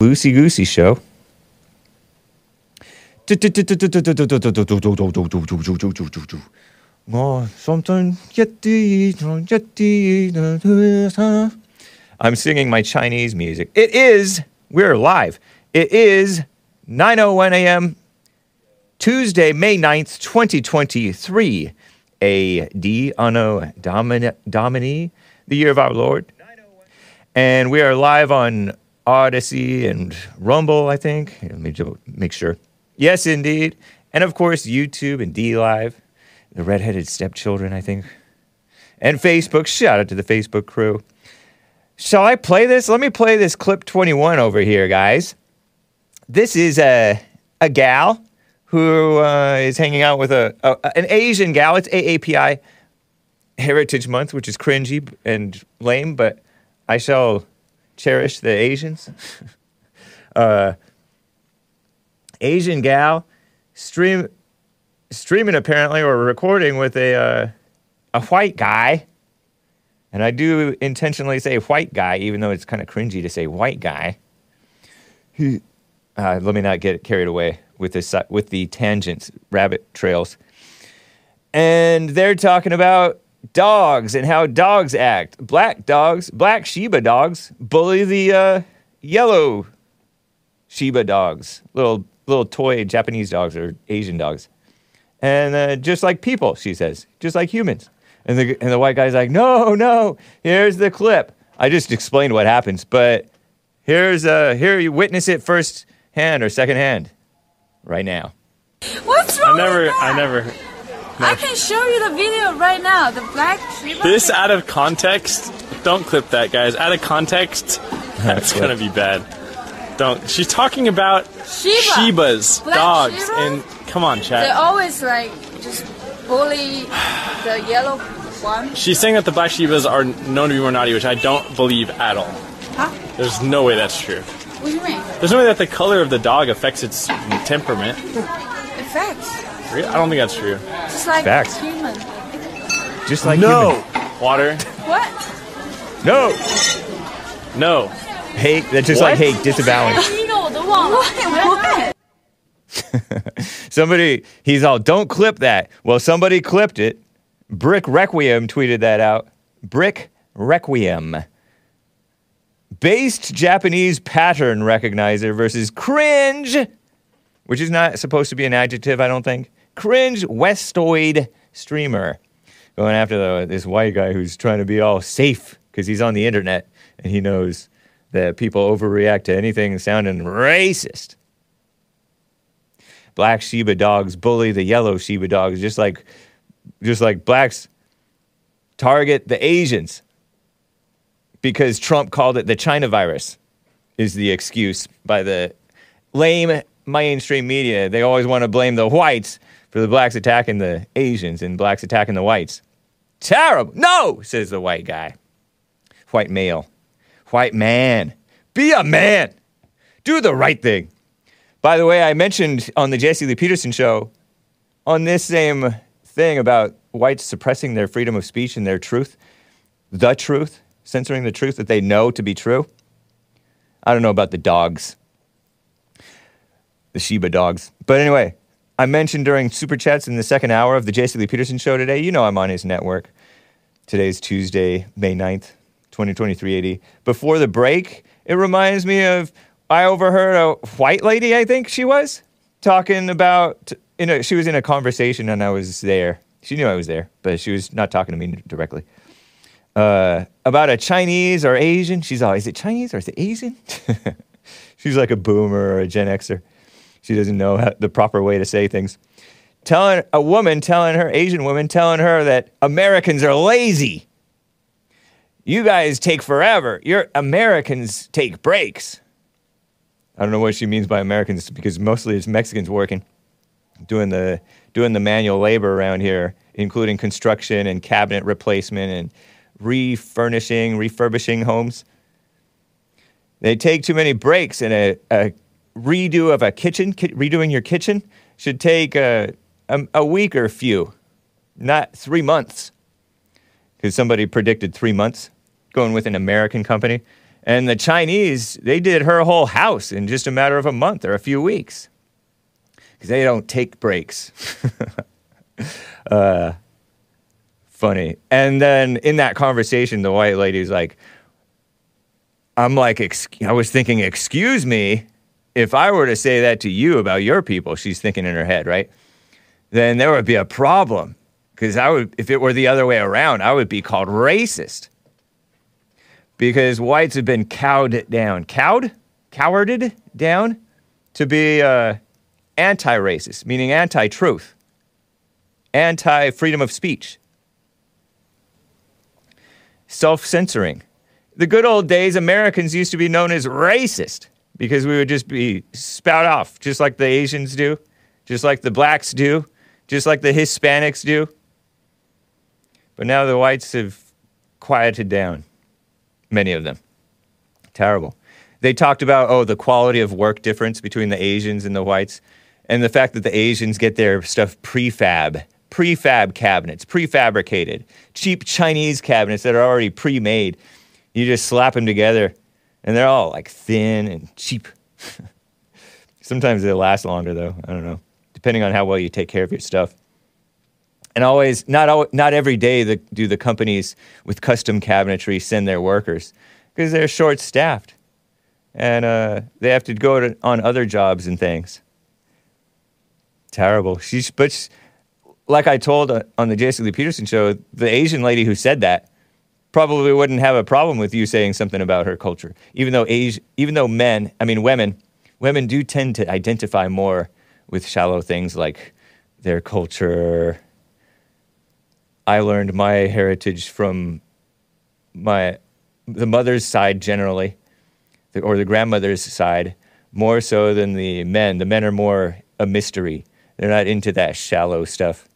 Loosey Goosey Show. I'm singing my Chinese music. It is, we're live. It is 9.01 a.m. Tuesday, May 9th, 2023. A.D. Anno Domini, Domini, the year of our Lord. And we are live on Odysee and Rumble, I think. Let me just make sure. Yes, indeed. And of course, YouTube and DLive, the redheaded stepchildren, I think. And Facebook. Shout out to the Facebook crew. Shall I play this? Let me play this clip 21 over here, guys. This is a, a gal who uh, is hanging out with a, a an Asian gal. It's AAPI Heritage Month, which is cringy and lame, but I shall cherish the Asians. uh, Asian gal stream streaming apparently or recording with a uh, a white guy. And I do intentionally say white guy, even though it's kind of cringy to say white guy. uh, let me not get carried away with this with the tangents, rabbit trails. And they're talking about dogs and how dogs act. Black dogs, black Shiba dogs, bully the uh, yellow Shiba dogs, little little toy Japanese dogs or Asian dogs, and uh, just like people, she says, just like humans. And the and the white guy's like, no, no, here's the clip. I just explained what happens, but here's uh here you witness it first hand or second hand, right now. What's wrong I never, with that? I never. I can show you the video right now. The black Shiba. This out of context. Don't clip that, guys. Out of context, that's gonna be bad. Don't. She's talking about Shiba. Shibas, Black dogs, Shiba? and come on, chat. They chat. always like just bully the yellow one. She's saying that the black Shibas are known to be more naughty, which I don't believe at all. Huh? There's no way that's true. What do you mean? There's no way that the color of the dog affects its temperament. Effects. Really? I don't think that's true. Just like Facts. human. Just like no. human. Water. What? no. No. Hate. That's just like What? hate disavowing. What? What? Somebody, he's all, don't clip that. Well, somebody clipped it. Brick Requiem tweeted that out. Brick Requiem. Based Japanese pattern recognizer versus cringe, which is not supposed to be an adjective, I don't think. Cringe Westoid streamer. Going after the, this white guy who's trying to be all safe because he's on the internet and he knows that people overreact to anything sounding racist black Shiba dogs bully the yellow Shiba dogs, just like just like blacks target the Asians because Trump called it the China virus is the excuse by the lame mainstream media. They always want to blame the whites for the blacks attacking the Asians and blacks attacking the whites. Terrible. No, says the white guy. White male. White man. Be a man. Do the right thing. By the way, I mentioned on the Jesse Lee Peterson show on this same thing about whites suppressing their freedom of speech and their truth, the truth, censoring the truth that they know to be true. I don't know about the dogs, the Shiba dogs. But anyway, I mentioned during Super Chats in the second hour of the Jesse Lee Peterson show today, you know I'm on his network. Today's Tuesday, May 9th, 2023 AD. Before the break, it reminds me of I overheard a white lady, I think she was, talking about in a she was in a conversation and I was there. She knew I was there, but she was not talking to me directly. Uh, about a Chinese or Asian. She's all, is it Chinese or is it Asian? She's like a boomer or a Gen Xer. She doesn't know how, the proper way to say things. Telling a woman, telling her, Asian woman, telling her that Americans are lazy. You guys take forever. Your Americans take breaks. I don't know what she means by Americans because mostly it's Mexicans working, doing the doing the manual labor around here, including construction and cabinet replacement and refurnishing, refurbishing homes. They take too many breaks, and a, a redo of a kitchen, ki- redoing your kitchen, should take a, a, a week or a few, not three months. Because somebody predicted three months going with an American company. And the Chinese, they did her whole house in just a matter of a month or a few weeks because they don't take breaks. uh, funny. And then in that conversation, the white lady's like, I'm like, ex- I was thinking, excuse me, if I were to say that to you about your people, she's thinking in her head, right? Then there would be a problem. Because I would, if it were the other way around, I would be called racist. Because whites have been cowed down, cowed, cowarded down to be uh, anti-racist, meaning anti-truth, anti-freedom of speech, self-censoring. The good old days, Americans used to be known as racist because we would just be spout off, just like the Asians do, just like the blacks do, just like the Hispanics do. But now the whites have quieted down, many of them. Terrible. They talked about, oh, the quality of work difference between the Asians and the whites, and the fact that the Asians get their stuff prefab, prefab cabinets, prefabricated, cheap Chinese cabinets that are already pre made. You just slap them together, and they're all like thin and cheap. Sometimes they last longer, though. I don't know, depending on how well you take care of your stuff and always not al- not every day the, do the companies with custom cabinetry send their workers because they're short staffed and uh, they have to go to, on other jobs and things. Terrible. She's but she, like I told uh, on the Jesse Lee Peterson show, the Asian lady who said that probably wouldn't have a problem with you saying something about her culture, even though Asi- even though men, I mean women, women do tend to identify more with shallow things like their culture I learned my heritage from my the mother's side generally, or the grandmother's side, more so than the men. The men are more a mystery. They're not into that shallow stuff.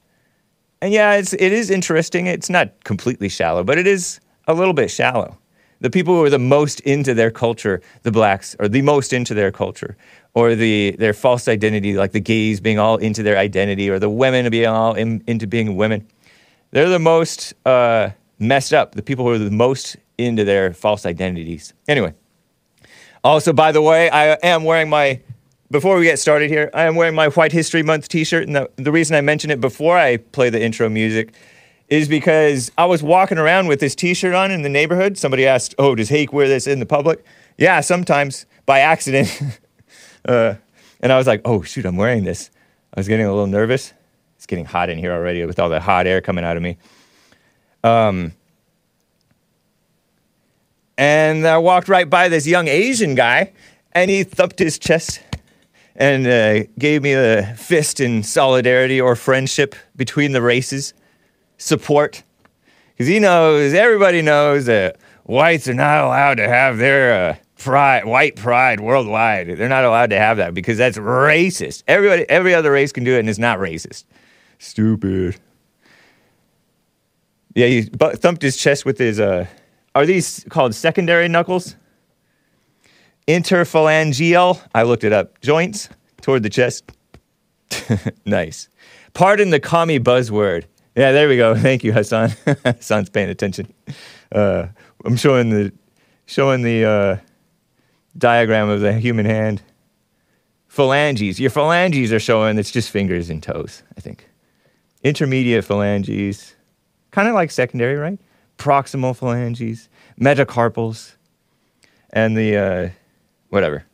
And yeah, it's it is interesting. It's not completely shallow, but it is a little bit shallow. The people who are the most into their culture, the blacks, are the most into their culture, or the their false identity, like the gays being all into their identity, or the women being all in, into being women they're the most uh, messed up, the people who are the most into their false identities. Anyway, also, by the way, I am wearing my, before we get started here, I am wearing my White History Month t shirt. And the, the reason I mention it before I play the intro music is because I was walking around with this t shirt on in the neighborhood. Somebody asked, Oh, does Hake wear this in the public? Yeah, sometimes by accident. uh, and I was like, Oh, shoot, I'm wearing this. I was getting a little nervous. It's getting hot in here already with all the hot air coming out of me. Um, and I walked right by this young Asian guy, and he thumped his chest and uh, gave me a fist in solidarity or friendship between the races, support. Because he knows, everybody knows that whites are not allowed to have their uh, pride, white pride worldwide. They're not allowed to have that because that's racist. Everybody, every other race can do it, and it's not racist. Stupid. Yeah, he thumped his chest with his. Uh, are these called secondary knuckles? Interphalangeal. I looked it up. Joints toward the chest. nice. Pardon the commie buzzword. Yeah, there we go. Thank you, Hassan. Hassan's paying attention. Uh, I'm showing the showing the uh, diagram of the human hand. Phalanges. Your phalanges are showing. It's just fingers and toes. I think intermediate phalanges, kind of like secondary, right? Proximal phalanges, metacarpals, and the uh, whatever.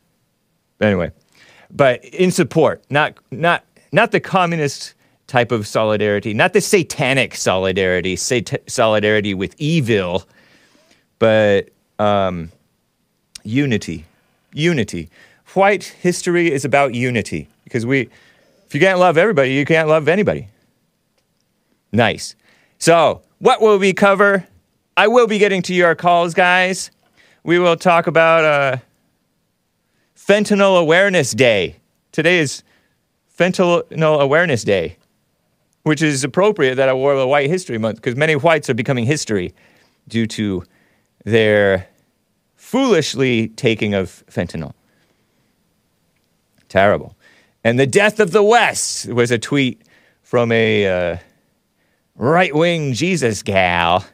Anyway, but in support, not not not the communist type of solidarity, not the satanic solidarity, sat- solidarity with evil, but um, unity, unity. White history is about unity because we, if you can't love everybody, you can't love anybody. Nice. So, what will we cover? I will be getting to your calls, guys. We will talk about uh, Fentanyl Awareness Day. Today is Fentanyl Awareness Day, which is appropriate that I wore a White History Month because many whites are becoming history due to their foolishly taking of fentanyl. Terrible. And the death of the West was a tweet from a. Uh, right wing Jesus gal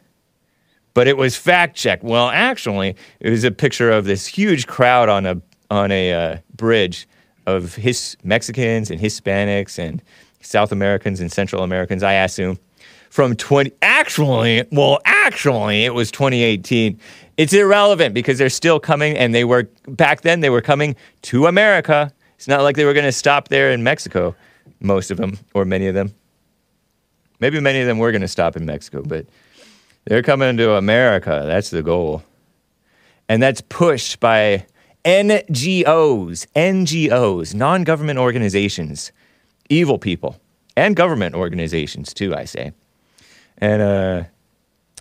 but it was fact checked. Well, actually, it was a picture of this huge crowd on a on a uh, bridge of his Mexicans and Hispanics and South Americans and Central Americans. I assume from 20 actually well actually it was 2018 it's irrelevant because they're still coming and they were back then they were coming to america. It's not like they were going to stop there in mexico most of them or many of them. Maybe many of them were going to stop in mexico but they're coming to america. That's the goal. And that's pushed by ngos ngos non-government organizations evil people and government organizations too i say and uh,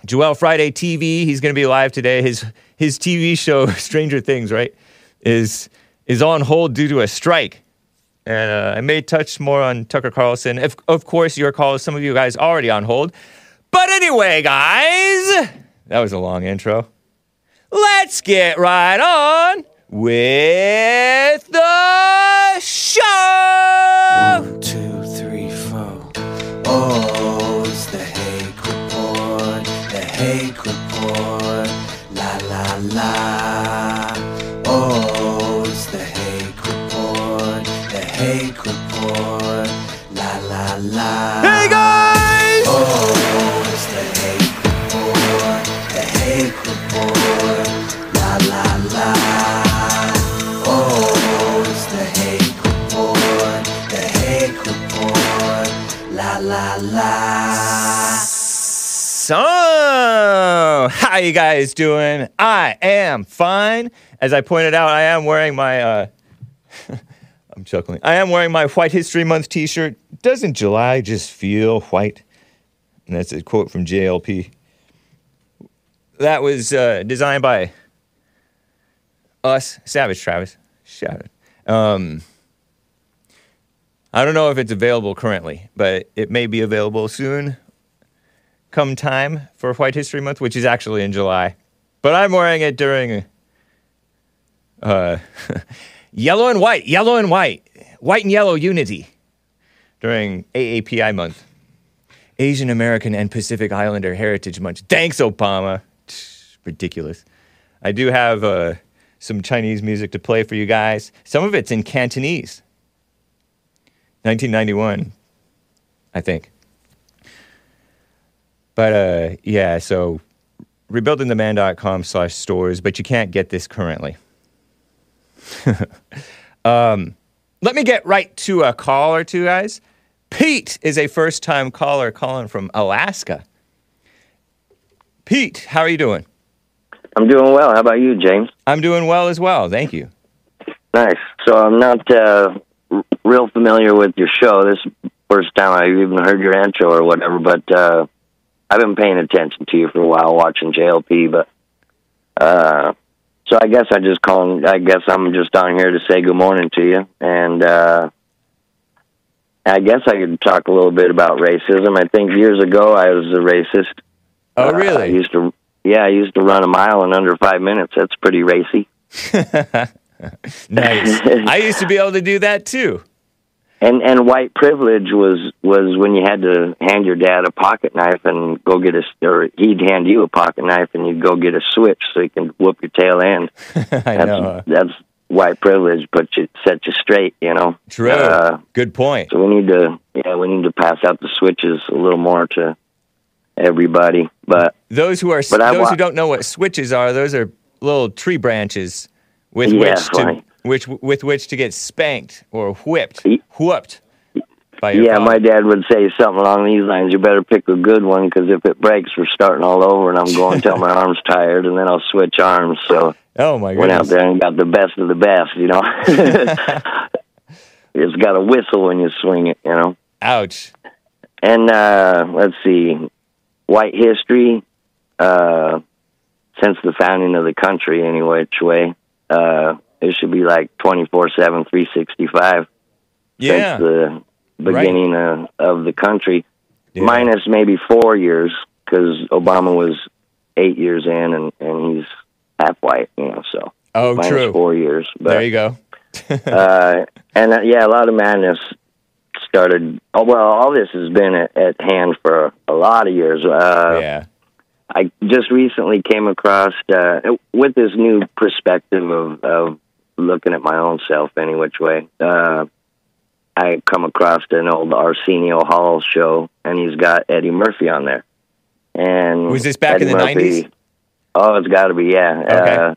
Joel Friday TV, he's going to be live today. His his TV show Stranger Things, right, is is on hold due to a strike. And uh, I may touch more on Tucker Carlson. If, of course, your call some of you guys already on hold. But anyway, guys, that was a long intro. Let's get right on with the show. One, two, three, four. Oh, it's the Hake Report, the Hake Report, la la la. You guys doing? I am fine. As I pointed out, I am wearing my uh I'm chuckling. I am wearing my White History Month t-shirt. Doesn't July just feel white? And that's a quote from JLP. That was uh, designed by us, Savage Travis. Shout it. Um, I don't know if it's available currently, but it may be available soon come time for White History Month, which is actually in July. But I'm wearing it during uh, yellow and white, yellow and white, white and yellow unity during AAPI month, Asian American and Pacific Islander Heritage Month. Thanks, Obama. Ridiculous. I do have uh, some Chinese music to play for you guys. Some of it's in Cantonese. 1991, I think. But uh, yeah, so rebuildingtheman.com slash stores, but you can't get this currently. um, let me get right to a call or two, guys. Pete is a first time caller calling from Alaska. Pete, how are you doing? I'm doing well. How about you, James? I'm doing well as well. Thank you. Nice. So I'm not uh, r- real familiar with your show. This first time I've even heard your intro or whatever, but uh, I've been paying attention to you for a while, watching JLP. But uh, so I guess I just call. I guess I'm just on here to say good morning to you, and uh, I guess I could talk a little bit about racism. I think years ago I was a racist. Oh, Uh, I really? used to. Yeah, I used to run a mile in under five minutes. That's pretty racy. nice. I used to be able to do that too. And and white privilege was was when you had to hand your dad a pocket knife and go get a or he'd hand you a pocket knife and you'd go get a switch so you can whoop your tail end. I That's know. that's white privilege, but you set you straight, you know. True. Uh, Good point. so we need to yeah we need to pass out the switches a little more to everybody. But Those who are But those wa- who don't know what switches are, those are little tree branches with Yeah, which to right. Which with which to get spanked or whipped, whooped by your yeah, father. my dad would say something along these lines. You better pick a good one because if it breaks, we're starting all over, and I'm going till my arm's tired, and then I'll switch arms. So Oh my went out there and got the best of the best, you know. it's got a whistle when you swing it, you know. Ouch. And uh let's see, white history, uh since the founding of the country any which way. Uh it should be like twenty four seven, three sixty five Yeah. since the beginning of, of the country. Yeah. Minus maybe four years because Obama was eight years in and, and he's half white, you know, so Oh, minus true. four years. But There you go. uh, and uh, yeah, a lot of madness started. Oh, well, all this has been at, at hand for a lot of years. Uh, yeah. I just recently came across uh, with this new perspective of, of looking at my own self any which way. Uh, I come across an old Arsenio Hall show, and he's got Eddie Murphy on there. And Was this back in the 90s? Oh, it's got to be, yeah. Okay. Uh,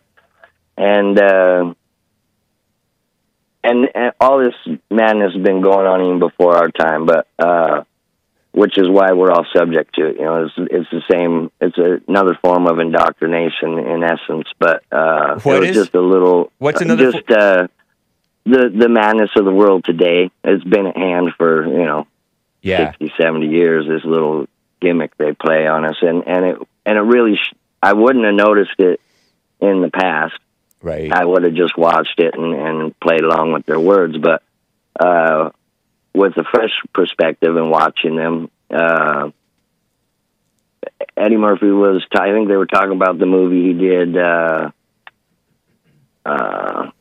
and uh, and and all this madness has been going on even before our time, but uh, which is why we're all subject to it. You know, it's it's the same. It's a, another form of indoctrination in essence, but uh, What is- just a little. what's another Just uh, the the madness of the world today has been at hand for you know Yeah. 60, 70 years. This little gimmick they play on us, and and it and it really, sh- I wouldn't have noticed it in the past. Right. I would have just watched it and, and played along with their words, but uh, with a fresh perspective and watching them, uh, Eddie Murphy was. I think they were talking about the movie he did. Uh, uh,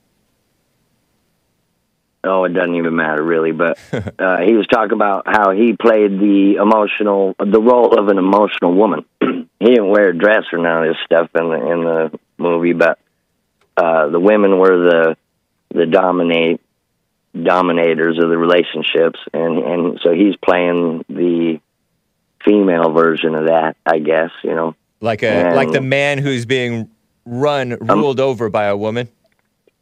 oh, it doesn't even matter really, but uh, he was talking about how he played the emotional, the role of an emotional woman. he didn't wear a dress or none of this stuff in the in the movie, but uh, the women were the the dominate dominators of the relationships, and and so he's playing the female version of that, I guess. You know, Like a and- like the man who's being run Um, ruled over by a woman.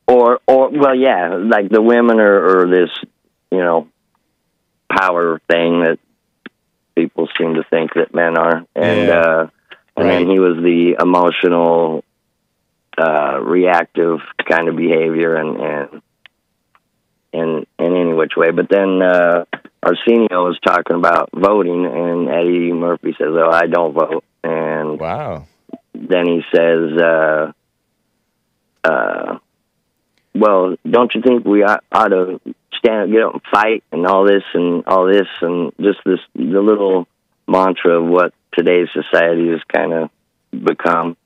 or or well, yeah, like the women are, are this you know power thing that people seem to think that men are, and Yeah. uh, and then he was the emotional, uh, reactive kind of behavior, and and in in any which way. But then uh, Arsenio was talking about voting, and Eddie Murphy says, "Oh, I don't vote," and Wow. then he says, uh, uh, "Well, don't you think we ought, ought to stand up, get up, and fight, and all this, and all this, and just this the little mantra of what today's society has kind of become."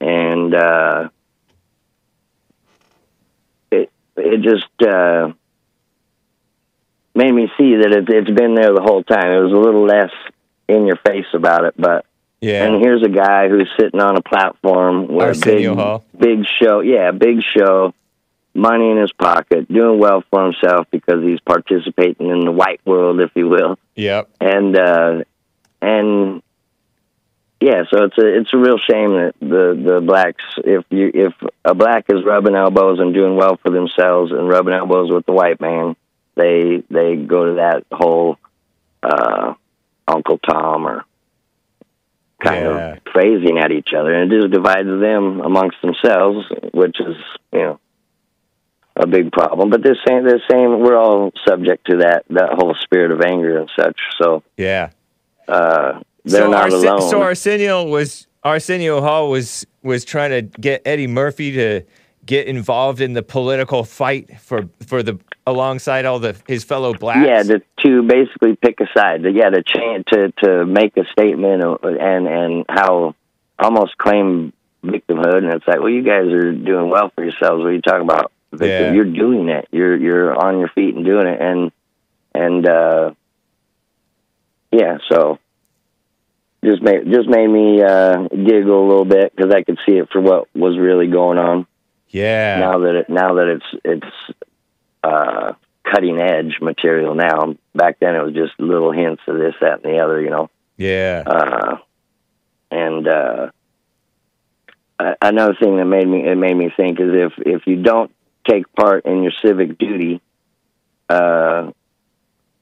And uh, it it just uh, made me see that it, it's been there the whole time. It was a little less in your face about it, but Yeah. and here's a guy who's sitting on a platform with Arsenio a big, Hall. big show. Yeah, big show, money in his pocket, doing well for himself because he's participating in the white world, if you will. Yep. And uh, and yeah, so it's a it's a real shame that the the blacks, if you if a black is rubbing elbows and doing well for themselves and rubbing elbows with the white man, they they go to that whole uh, Uncle Tom or kind Yeah. of praising at each other, and it just divides them amongst themselves, which is you know a big problem. But this same this same we're all subject to that that whole spirit of anger and such. So Yeah. uh, they're so not alone. So Arsenio was Arsenio Hall was was trying to get Eddie Murphy to get involved in the political fight for for the alongside all the his fellow blacks. yeah, to, to basically pick a side. Yeah, to change to to make a statement and and how almost claim victimhood, and it's like, well, you guys are doing well for yourselves. What are you talking about? Victim? Yeah. You're doing it. You're you're on your feet and doing it, and and uh, yeah, so just made just made me uh, giggle a little bit because I could see it for what was really going on. yeah, now that it now that it's it's uh cutting edge material. Now back then it was just little hints of this that and the other you know? Yeah, uh and uh another thing that made me it made me think is if if you don't take part in your civic duty uh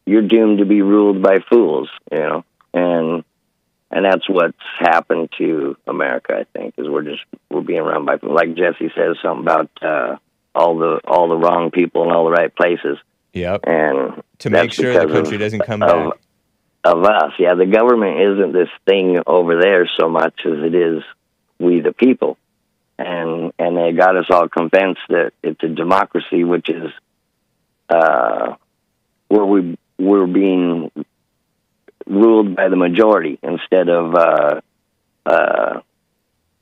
you're doomed to be ruled by fools you know? And and that's what's happened to America. I think is we're just we're being run by like Jesse says something about uh, all the all the wrong people in all the right places, yep. and To make sure the country of- doesn't come of, back. of us. Yeah, the government isn't this thing over there so much as it is we the people, and and they got us all convinced that it's a democracy, which is uh, where we we're being ruled by the majority instead of uh, uh,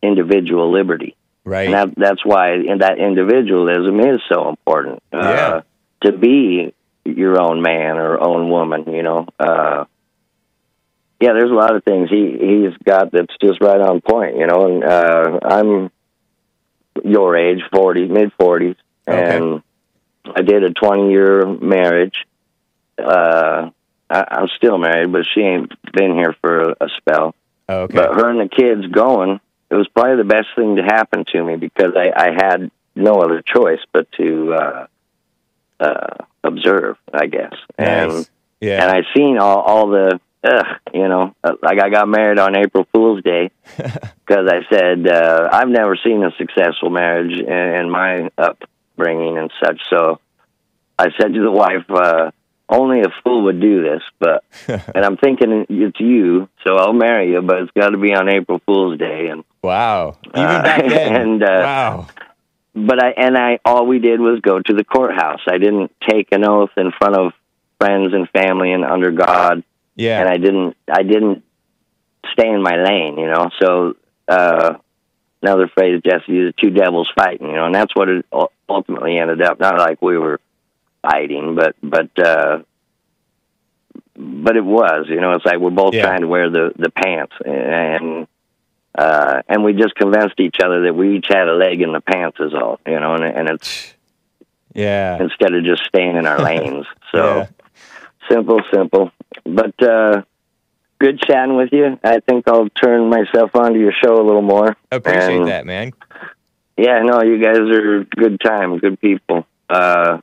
individual liberty. Right. And that, that's why and that individualism is so important. Yeah. Uh, to be your own man or own woman, you know. Uh, yeah, there's a lot of things he he's got that's just right on point, you know. And uh, I'm your age, forty, mid forties, Okay. and I did a twenty year marriage. Uh, I, I'm still married, but she ain't been here for a, a spell. Oh, okay. But her and the kids going, it was probably the best thing to happen to me because I, I had no other choice but to uh, uh, observe, I guess. And nice. Yeah. and I seen all all the ugh, you know, like I got married on April Fool's Day because I said uh, I've never seen a successful marriage in, in my upbringing and such. So I said to the wife, uh, only a fool would do this, but and I'm thinking it's you, so I'll marry you, but it's got to be on April Fool's Day and. wow. Even Uh, back then. and, uh, wow. but I and I all we did was go to the courthouse. I didn't take an oath in front of friends and family and under God, Yeah. and I didn't I didn't stay in my lane, you know. So uh another phrase Jesse used, two devils fighting, you know, and that's what it ul- ultimately ended up. Not like we were fighting, but but uh but it was, you know, it's like we're both Yeah. trying to wear the the pants and uh, and we just convinced each other that we each had a leg in the pants is all, you know, and, and it's yeah. instead of just staying in our lanes. So Yeah. simple, simple. But uh, good chatting with you. I think I'll turn myself onto your show a little more. Appreciate And, that, man. Yeah, no, you guys are good time, good people. Uh,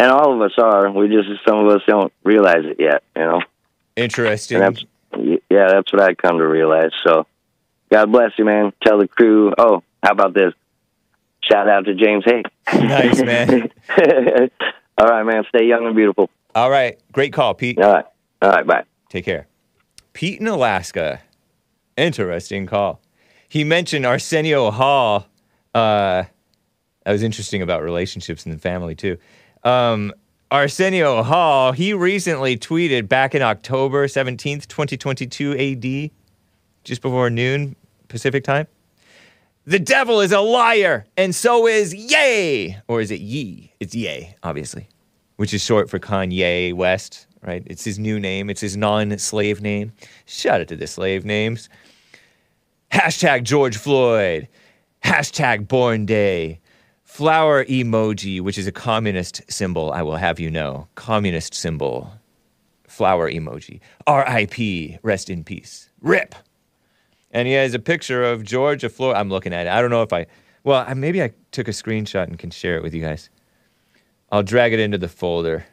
and all of us are. We just some of us don't realize it yet, you know. Interesting. That's yeah, that's what I come to realize. So, God bless you, man. Tell the crew. Oh, how about this? Shout out to James Hay. Nice, man. All right, man. Stay young and beautiful. All right. Great call, Pete. All right. All right. Bye. Take care. Pete in Alaska. Interesting call. He mentioned Arsenio Hall. Uh, that was interesting about relationships in the family, too. Um, Arsenio Hall, he recently tweeted back in October 17th, 2022 AD, just before noon Pacific time. The devil is a liar, and so is Yay! Or is it Ye? It's Yay, obviously, which is short for Kanye West, right? It's his new name, it's his non slave name. Shout out to the slave names. Hashtag George Floyd. Hashtag Born Day. Flower emoji, which is a communist symbol, I will have you know. Communist symbol. Flower emoji. RIP. Rest in peace. RIP. And he has a picture of Georgia Floyd. I'm looking at it. I don't know if I, well, maybe I took a screenshot and can share it with you guys. I'll drag it into the folder.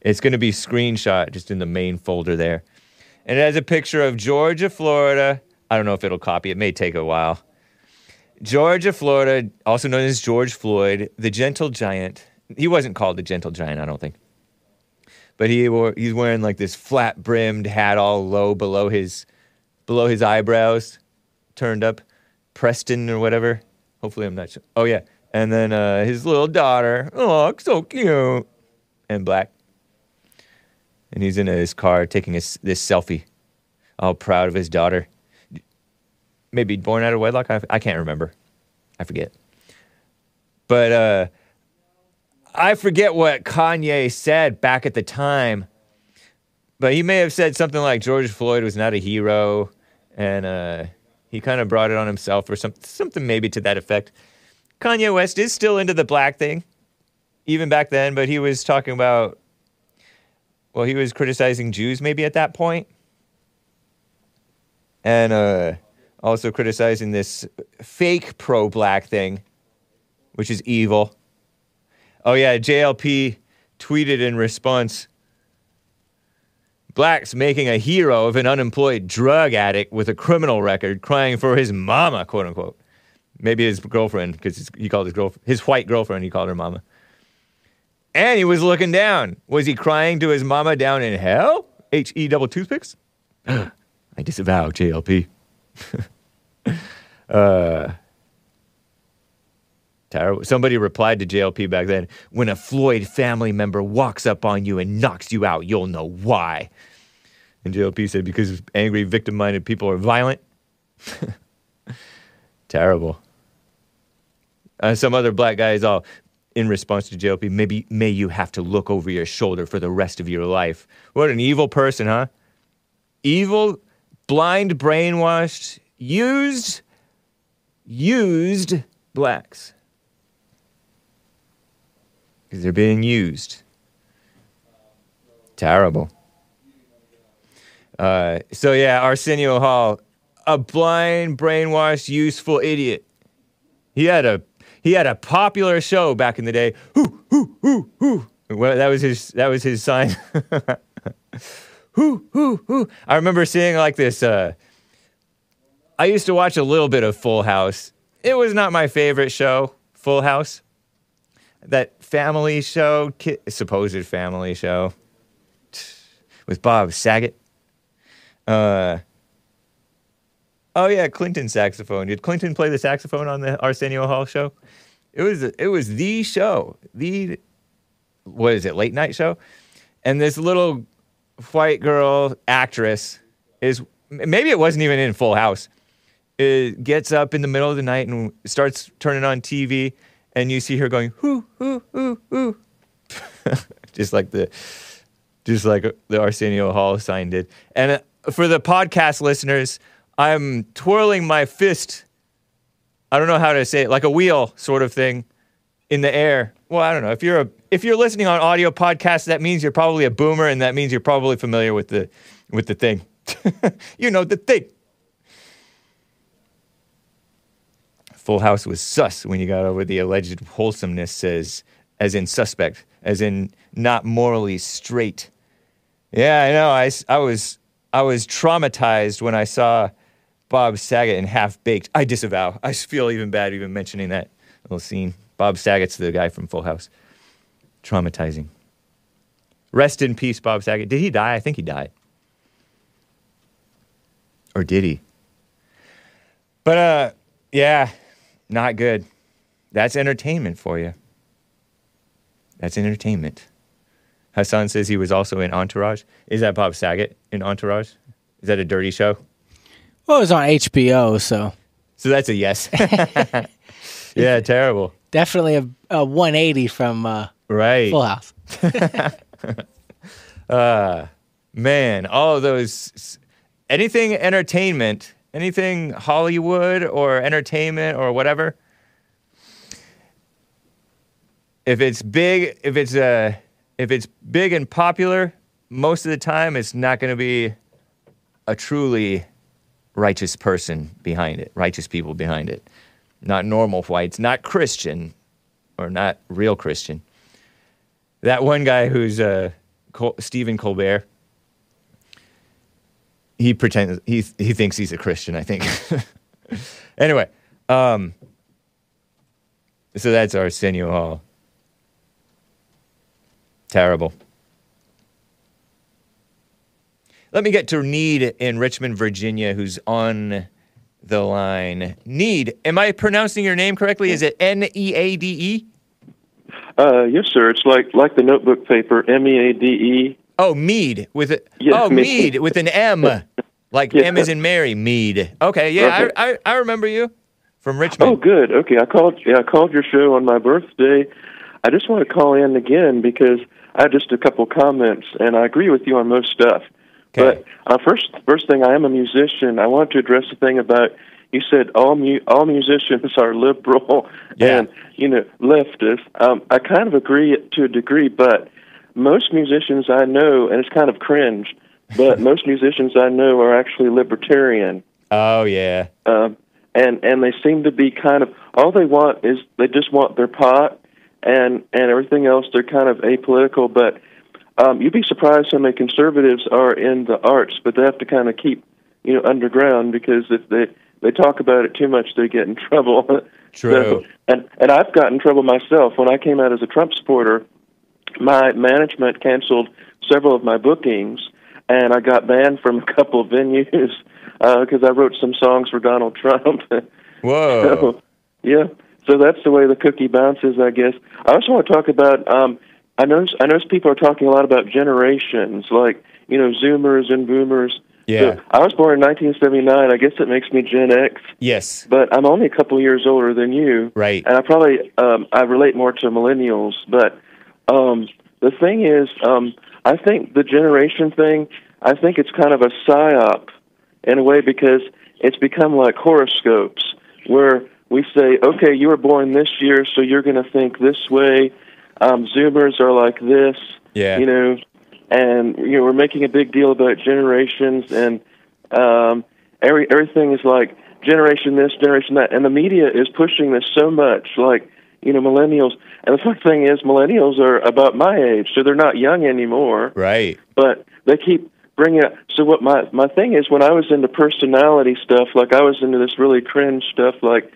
It's going to be screenshot just in the main folder there. And it has a picture of Georgia, Florida. I don't know if it'll copy. It may take a while. Georgia, Florida, also known as George Floyd, the gentle giant. He wasn't called the gentle giant, I don't think. But he wore, he's wearing like this flat brimmed hat all low below his below his eyebrows, turned up, Preston or whatever. Hopefully I'm not sure. Oh yeah. And then uh, his little daughter, oh, so cute, and black. And he's in his car taking his, this selfie, all proud of his daughter. Maybe born out of wedlock. I, I can't remember. I forget. But uh, I forget what Kanye said back at the time. But he may have said something like George Floyd was not a hero, and uh, he kind of brought it on himself, or some, something maybe to that effect. Kanye West is still into the black thing, even back then, but he was talking about, well, he was criticizing Jews maybe at that point. point, and uh, also criticizing this fake pro black thing, which is evil. Oh, yeah, JLP tweeted in response Blacks making a hero of an unemployed drug addict with a criminal record crying for his mama, quote unquote. Maybe his girlfriend, because he called his girlfriend, his white girlfriend, he called her mama. And he was looking down. Was he crying to his mama down in hell? H E double toothpicks? I disavow JLP. uh, terrible. Somebody replied to JLP back then when a Floyd family member walks up on you and knocks you out, you'll know why. And JLP said because angry, victim minded people are violent. terrible. Uh, some other black guys all, in response to JLP, maybe may you have to look over your shoulder for the rest of your life. What an evil person, huh? Evil, blind, brainwashed, used, used blacks. Because they're being used. Terrible. Uh, so yeah, Arsenio Hall, a blind, brainwashed, useful idiot. He had a he had a popular show back in the day. Hoo hoo hoo hoo. Well, that was his that was his sign. I remember seeing like this. Uh, I used to watch a little bit of Full House. It was not my favorite show, Full House. That family show, ki- supposed family show, with Bob Saget. Uh, oh yeah, Clinton saxophone. Did Clinton play the saxophone on the Arsenio Hall show? It was it was the show, the what is it, late night show? And this little white girl actress is maybe it wasn't even in Full House. It gets up in the middle of the night and starts turning on TV, and you see her going hoo hoo hoo hoo, just like the just like the Arsenio Hall sign did. And uh, for the podcast listeners, I'm twirling my fist. I don't know how to say it, like a wheel sort of thing in the air. Well, I don't know. If you're a if you're listening on audio podcast, that means you're probably a boomer, and that means you're probably familiar with the with the thing. you know the thing. Full House was sus when you got over the alleged wholesomeness as as in suspect, as in not morally straight. Yeah, I know. I, I was I was traumatized when I saw Bob Saget in Half Baked. I disavow. I feel even bad even mentioning that little scene. Bob Saget's the guy from Full House. Traumatizing. Rest in peace, Bob Saget. Did he die? I think he died. Or did he? But uh yeah, not good. That's entertainment for you. That's entertainment. Hassan says he was also in Entourage. Is that Bob Saget in Entourage? Is that a dirty show? Well, it was on HBO, so So that's a yes. yeah, terrible. Definitely a, a 180 from uh, Right. Full House. Man, all of those anything entertainment, anything Hollywood or entertainment or whatever. If it's big, if it's uh if it's big and popular, most of the time it's not going to be a truly righteous person behind it, righteous people behind it. Not normal whites, not Christian or not real Christian. That one guy who's uh, Col- Stephen Colbert, he pretends he he thinks he's a Christian. I think. anyway, um, so that's Arsenio Hall. Terrible. Let me get to Need in Richmond, Virginia, who's on the line. Need, am I pronouncing your name correctly? Is it N E A D E? Uh, yes, sir. It's like like the notebook paper, M E A D E. Oh, Mead with a Yes, oh Mead. Mead with an M, like Yeah. M is in Mary. Mead. Okay, yeah, Okay. I, I I remember you from Richmond. Oh, good. Okay, I called. Yeah, I called your show on my birthday. I just want to call in again because I have just a couple comments, and I agree with you on most stuff. Okay. But uh, first, first thing, I am a musician. I want to address the thing about you said all mu- all musicians are liberal Yeah. and you know leftist. Um, I kind of agree to a degree, but most musicians I know, and it's kind of cringe, but most musicians I know are actually libertarian Oh yeah. um, and and they seem to be kind of all they want is they just want their pot and and everything else they're kind of apolitical but um you'd be surprised how many conservatives are in the arts but they have to kind of keep you know underground because if they they talk about it too much they get in trouble True. So- and and I've gotten in trouble myself when I came out as a Trump supporter my management canceled several of my bookings, and I got banned from a couple of venues because I wrote some songs for Donald Trump. Whoa. so, yeah, so that's the way the cookie bounces, I guess. I also want to talk about. Um, I notice I notice people are talking a lot about generations, like you know, Zoomers and Boomers. Yeah. So I was born in 1979. I guess it makes me Gen X, Yes. but I'm only a couple years older than you. Right. And I probably um, I relate more to millennials. But um, the thing is, um, I think the generation thing. I think it's kind of a psyop in a way because it's become like horoscopes where we say, okay, you were born this year, so you're going to think this way. Um, Zoomers are like this. Yeah. You know, and you know we're making a big deal about generations and um, every everything is like generation this, generation that, and the media is pushing this so much. Like you know, millennials. And the funny thing is, millennials are about my age, so they're not young anymore. Right. But they keep bringing up. So what my my thing is, when I was into personality stuff, like I was into this really cringe stuff, like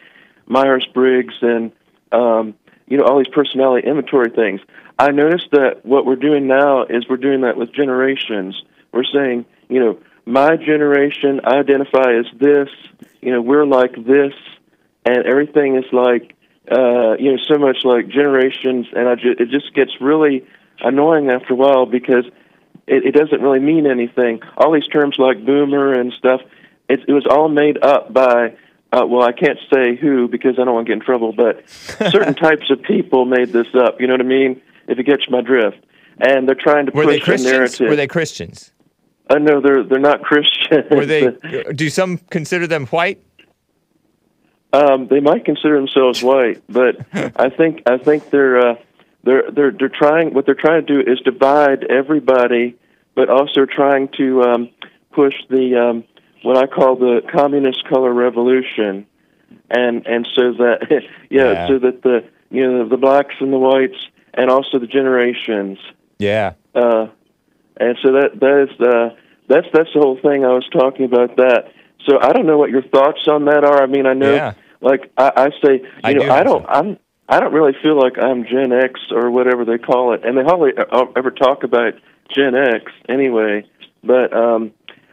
Myers Briggs and um, you know all these personality inventory things. I noticed that what we're doing now is we're doing that with generations. We're saying, you know, my generation I identify as this. You know, we're like this, and everything is like, uh, you know, so much like generations, and I ju- it just gets really annoying after a while because it, it doesn't really mean anything. All these terms like boomer and stuff, it, it was all made up by. Uh, well, I can't say who because I don't want to get in trouble, but certain types of people made this up. You know what I mean? If you catch my drift, and they're trying to Were push a Christians? narrative. Were they Christians? Uh, no, they're they're not Christian. Were they? do some consider them white? Um, they might consider themselves white, but I think I think they're uh, they're they're they're trying. What they're trying to do is divide everybody, but also trying to um, push the um, what I call the communist color revolution, and and so that yeah, Yeah. so that the you know the blacks and the whites and also the generations. Yeah. Uh, and so that that is the that's that's the whole thing I was talking about that. So I don't know what your thoughts on that are. I mean, I know, Yeah. like I, I say, you I know, do I don't. I'm, I don't really feel like I'm Gen X or whatever they call it, and they hardly uh, ever talk about Gen X anyway. But um,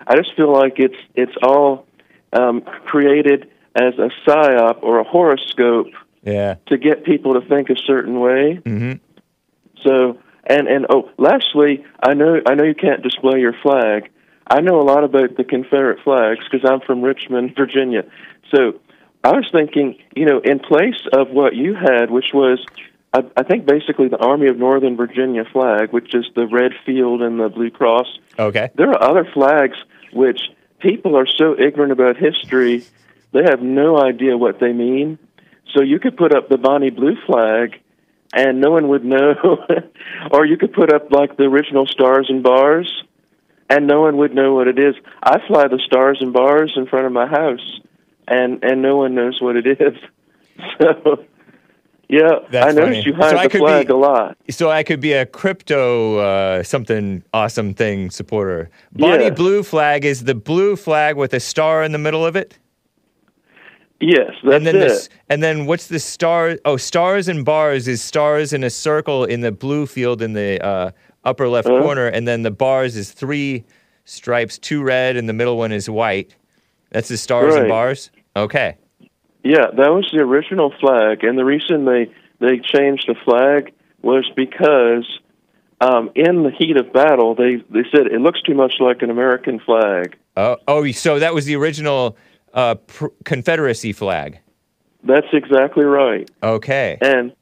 I just feel like it's it's all um, created as a psyop or a horoscope Yeah. to get people to think a certain way. hmm So and and oh, lastly, I know I know you can't display your flag. I know a lot about the Confederate flags because I'm from Richmond, Virginia. So I was thinking, you know, in place of what you had, which was, I, I think, basically the Army of Northern Virginia flag, which is the red field and the blue cross. Okay. There are other flags which people are so ignorant about history, they have no idea what they mean. So you could put up the Bonnie Blue flag and no one would know. or you could put up like the original stars and bars and no one would know what it is. I fly the stars and bars in front of my house and and no one knows what it is. So yeah, That's I noticed funny. you hide So I the could flag be- a lot. So I could be a crypto uh, something awesome thing supporter. Bonnie Yeah. Blue flag is the blue flag with a star in the middle of it. Yes, that's and then it. this, and then what's the star? Oh, stars and bars is stars in a circle in the blue field in the uh, upper left Uh-huh. corner, and then the bars is three stripes, two red, and the middle one is white. That's the stars and bars. Okay. Yeah, that was the original flag, and the reason they they changed the flag was because um, in the heat of battle, they they said it looks too much like an American flag. Oh, oh, so that was the original uh, pr- Confederacy flag. That's exactly right. Okay. And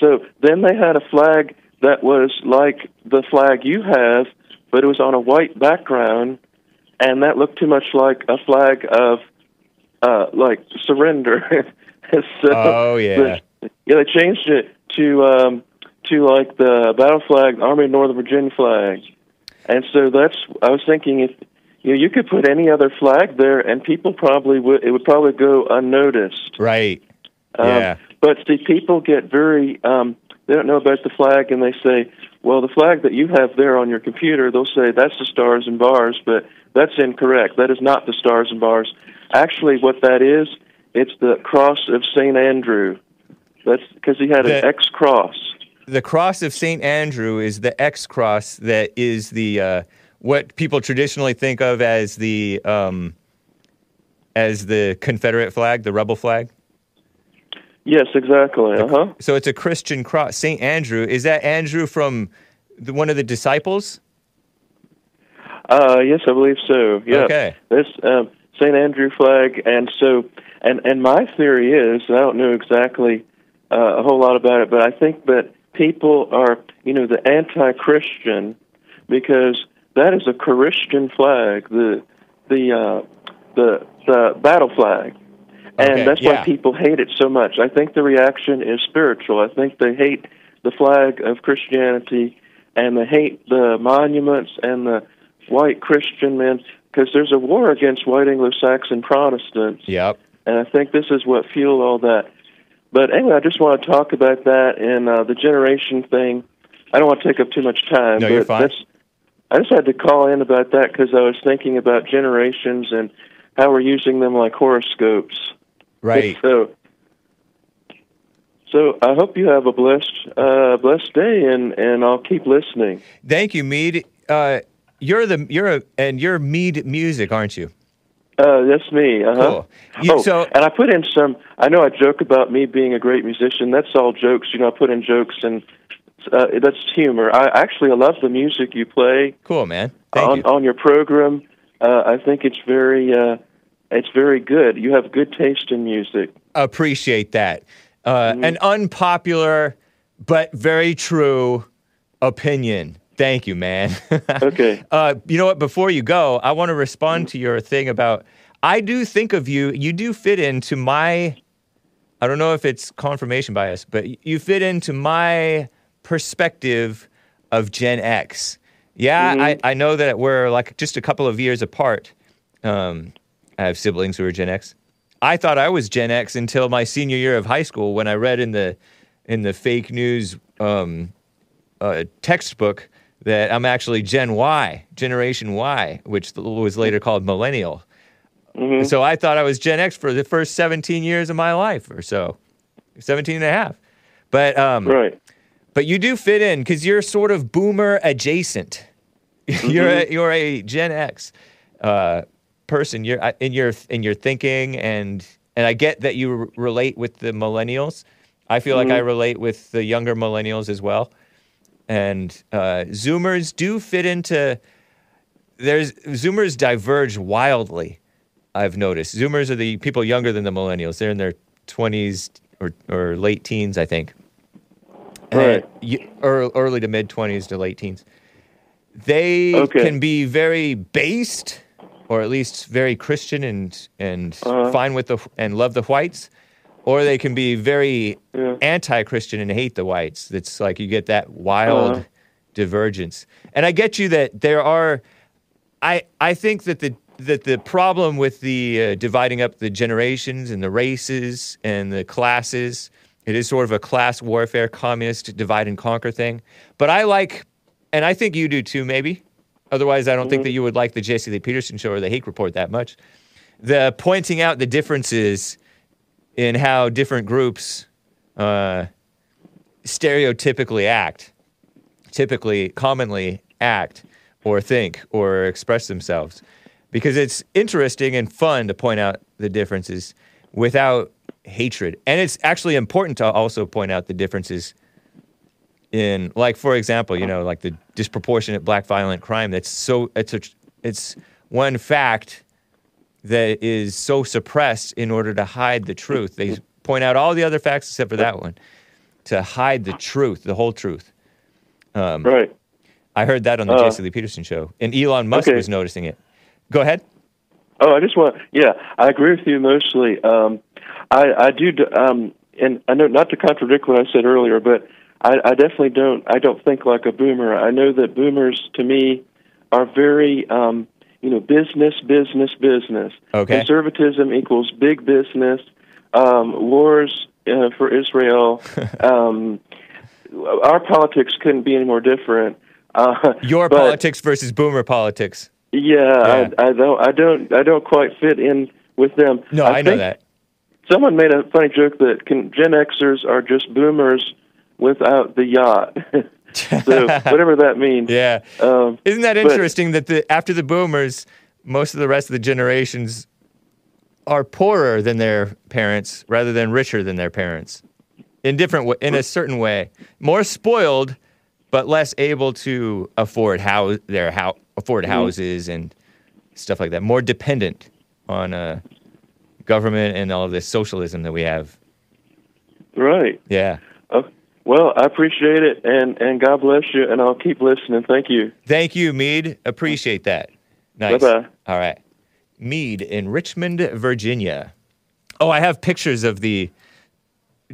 so then they had a flag that was like the flag you have, but it was on a white background, and that looked too much like a flag of uh, like surrender. so Oh, yeah. yeah, they changed it to um, to like the battle flag, the Army of Northern Virginia flag, and so that's. I was thinking if you know, you could put any other flag there, and people probably would. It would probably go unnoticed. Right. Um, Yeah. But see, people get very, um, they don't know about the flag and they say, well, the flag that you have there on your computer, they'll say that's the stars and bars, but that's incorrect. That is not the stars and bars. Actually, what that is, it's the cross of St. Andrew. That's because he had The- an X cross. the cross of St. Andrew is the X cross that is the uh, what people traditionally think of as the um, as the Confederate flag, the rebel flag. Yes, exactly. Uh huh. So it's a Christian cross. St. Andrew is that Andrew from the, one of the disciples? Uh, yes, I believe so. Yeah. Okay. This um, St. Andrew flag, and so, and and my theory is, I don't know exactly uh, a whole lot about it, but I think that people are, you know, the anti-Christian because that is a Christian flag, the the uh, the the battle flag, and Okay, that's yeah. why people hate it so much. I think the reaction is spiritual. I think they hate the flag of Christianity, and they hate the monuments and the white Christian men because there's a war against white Anglo-Saxon Protestants, Yep. and I think this is what fueled all that. But anyway, I just want to talk about that and uh, the generation thing. I don't want to take up too much time. No, but you're fine. I just had to call in about that because I was thinking about generations and how we're using them like horoscopes. Right. So, so I hope you have a blessed, uh, blessed day, and and I'll keep listening. Thank you, Meade. Uh, you're the you're a and you're Meade Music, aren't you? Uh, that's me. Uh-huh. Cool. You- oh, so- and I put in some. I know I joke about me being a great musician. That's all jokes. You know, I put in jokes and uh, that's humor. I actually I love the music you play Cool, man. Thank on you. on your program. Uh, I think it's very uh, it's very good. You have good taste in music. Appreciate that. Uh, Mm-hmm. An unpopular but very true opinion. Thank you, man. Okay. Uh, you know what? Before you go, I want to respond to your thing about. I do think of you. You do fit into my. I don't know if it's confirmation bias, but you fit into my perspective of Gen X. Yeah, I, I know that we're like just a couple of years apart. Um, I have siblings who are Gen X. I thought I was Gen X until my senior year of high school when I read in the in the fake news um, uh, textbook that I'm actually Gen Y, Generation Y, which was later called Millennial. So I thought I was Gen X for the first 17 years of my life or so, 17 and a half. But um, Right. but you do fit in because you're sort of boomer adjacent. you're a, you're a Gen X uh, person. You're in your in your thinking and and I get that you r- relate with the millennials. I feel like I relate with the younger millennials as well. And uh, Zoomers do fit into. There's Zoomers diverge wildly. I've noticed Zoomers are the people younger than the millennials. They're in their 20s or, or late teens, I think Right. early to mid 20s to late teens. They Okay. can be very based, or at least very Christian and and Uh-huh. fine with the and love the whites, or they can be very Yeah. anti-Christian and hate the whites. It's like you get that wild Uh-huh. divergence. And I get you that there are. I I think that the that the problem with the uh, dividing up the generations and the races and the classes, it is sort of a class warfare, communist divide and conquer thing. But I like, and I think you do too, maybe. Otherwise, I don't think that you would like the Jesse Lee Peterson show or the Hake Report that much. The pointing out the differences in how different groups uh, stereotypically act, typically, commonly act or think or express themselves. Because it's interesting and fun to point out the differences without hatred. And it's actually important to also point out the differences in, like, for example, you know, like the disproportionate black violent crime. That's so, it's, a, it's one fact that is so suppressed in order to hide the truth. They point out all the other facts except for that one to hide the truth, the whole truth. Right. I heard that on the Uh, Jesse Lee Peterson show, and Elon Musk okay. was noticing it. Go ahead. Oh, I just want, yeah, I agree with you mostly. Um, I, I do, um, and I know not to contradict what I said earlier, but I, I definitely don't, I don't think like a boomer. I know that boomers, to me, are very, um, you know, business, business, business. Okay. Conservatism equals big business. Um, wars uh, for Israel. um, our politics couldn't be any more different. Uh, Your but- politics versus boomer politics. yeah, Yeah. I, I don't, I don't, I don't quite fit in with them. No, I, know that. Someone made a funny joke that can, Gen Xers are just boomers without the yacht. so whatever that means. Yeah. Um, Isn't that but- interesting that the after the boomers, most of the rest of the generations are poorer than their parents rather than richer than their parents. In different wa- in a certain way. More spoiled, but less able to afford house their house afford houses and stuff like that. More dependent on uh, government and all of this socialism that we have. Right. Yeah. Oh, well, I appreciate it, and and God bless you, and I'll keep listening. Thank you. Thank you, Meade. Appreciate that. Nice. Bye-bye. All right. Meade in Richmond, Virginia. Oh, I have pictures of the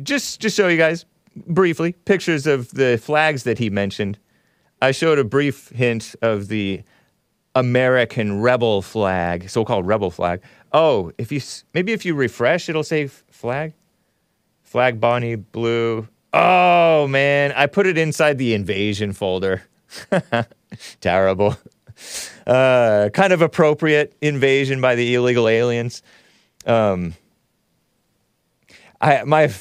just just show you guys briefly pictures of the flags that he mentioned. I showed a brief hint of the American rebel flag, so-called rebel flag. Oh, if you maybe if you refresh, it'll say flag. Flag Bonnie blue. Oh man, I put it inside the invasion folder. Terrible. Uh, kind of appropriate invasion by the illegal aliens. Um, I my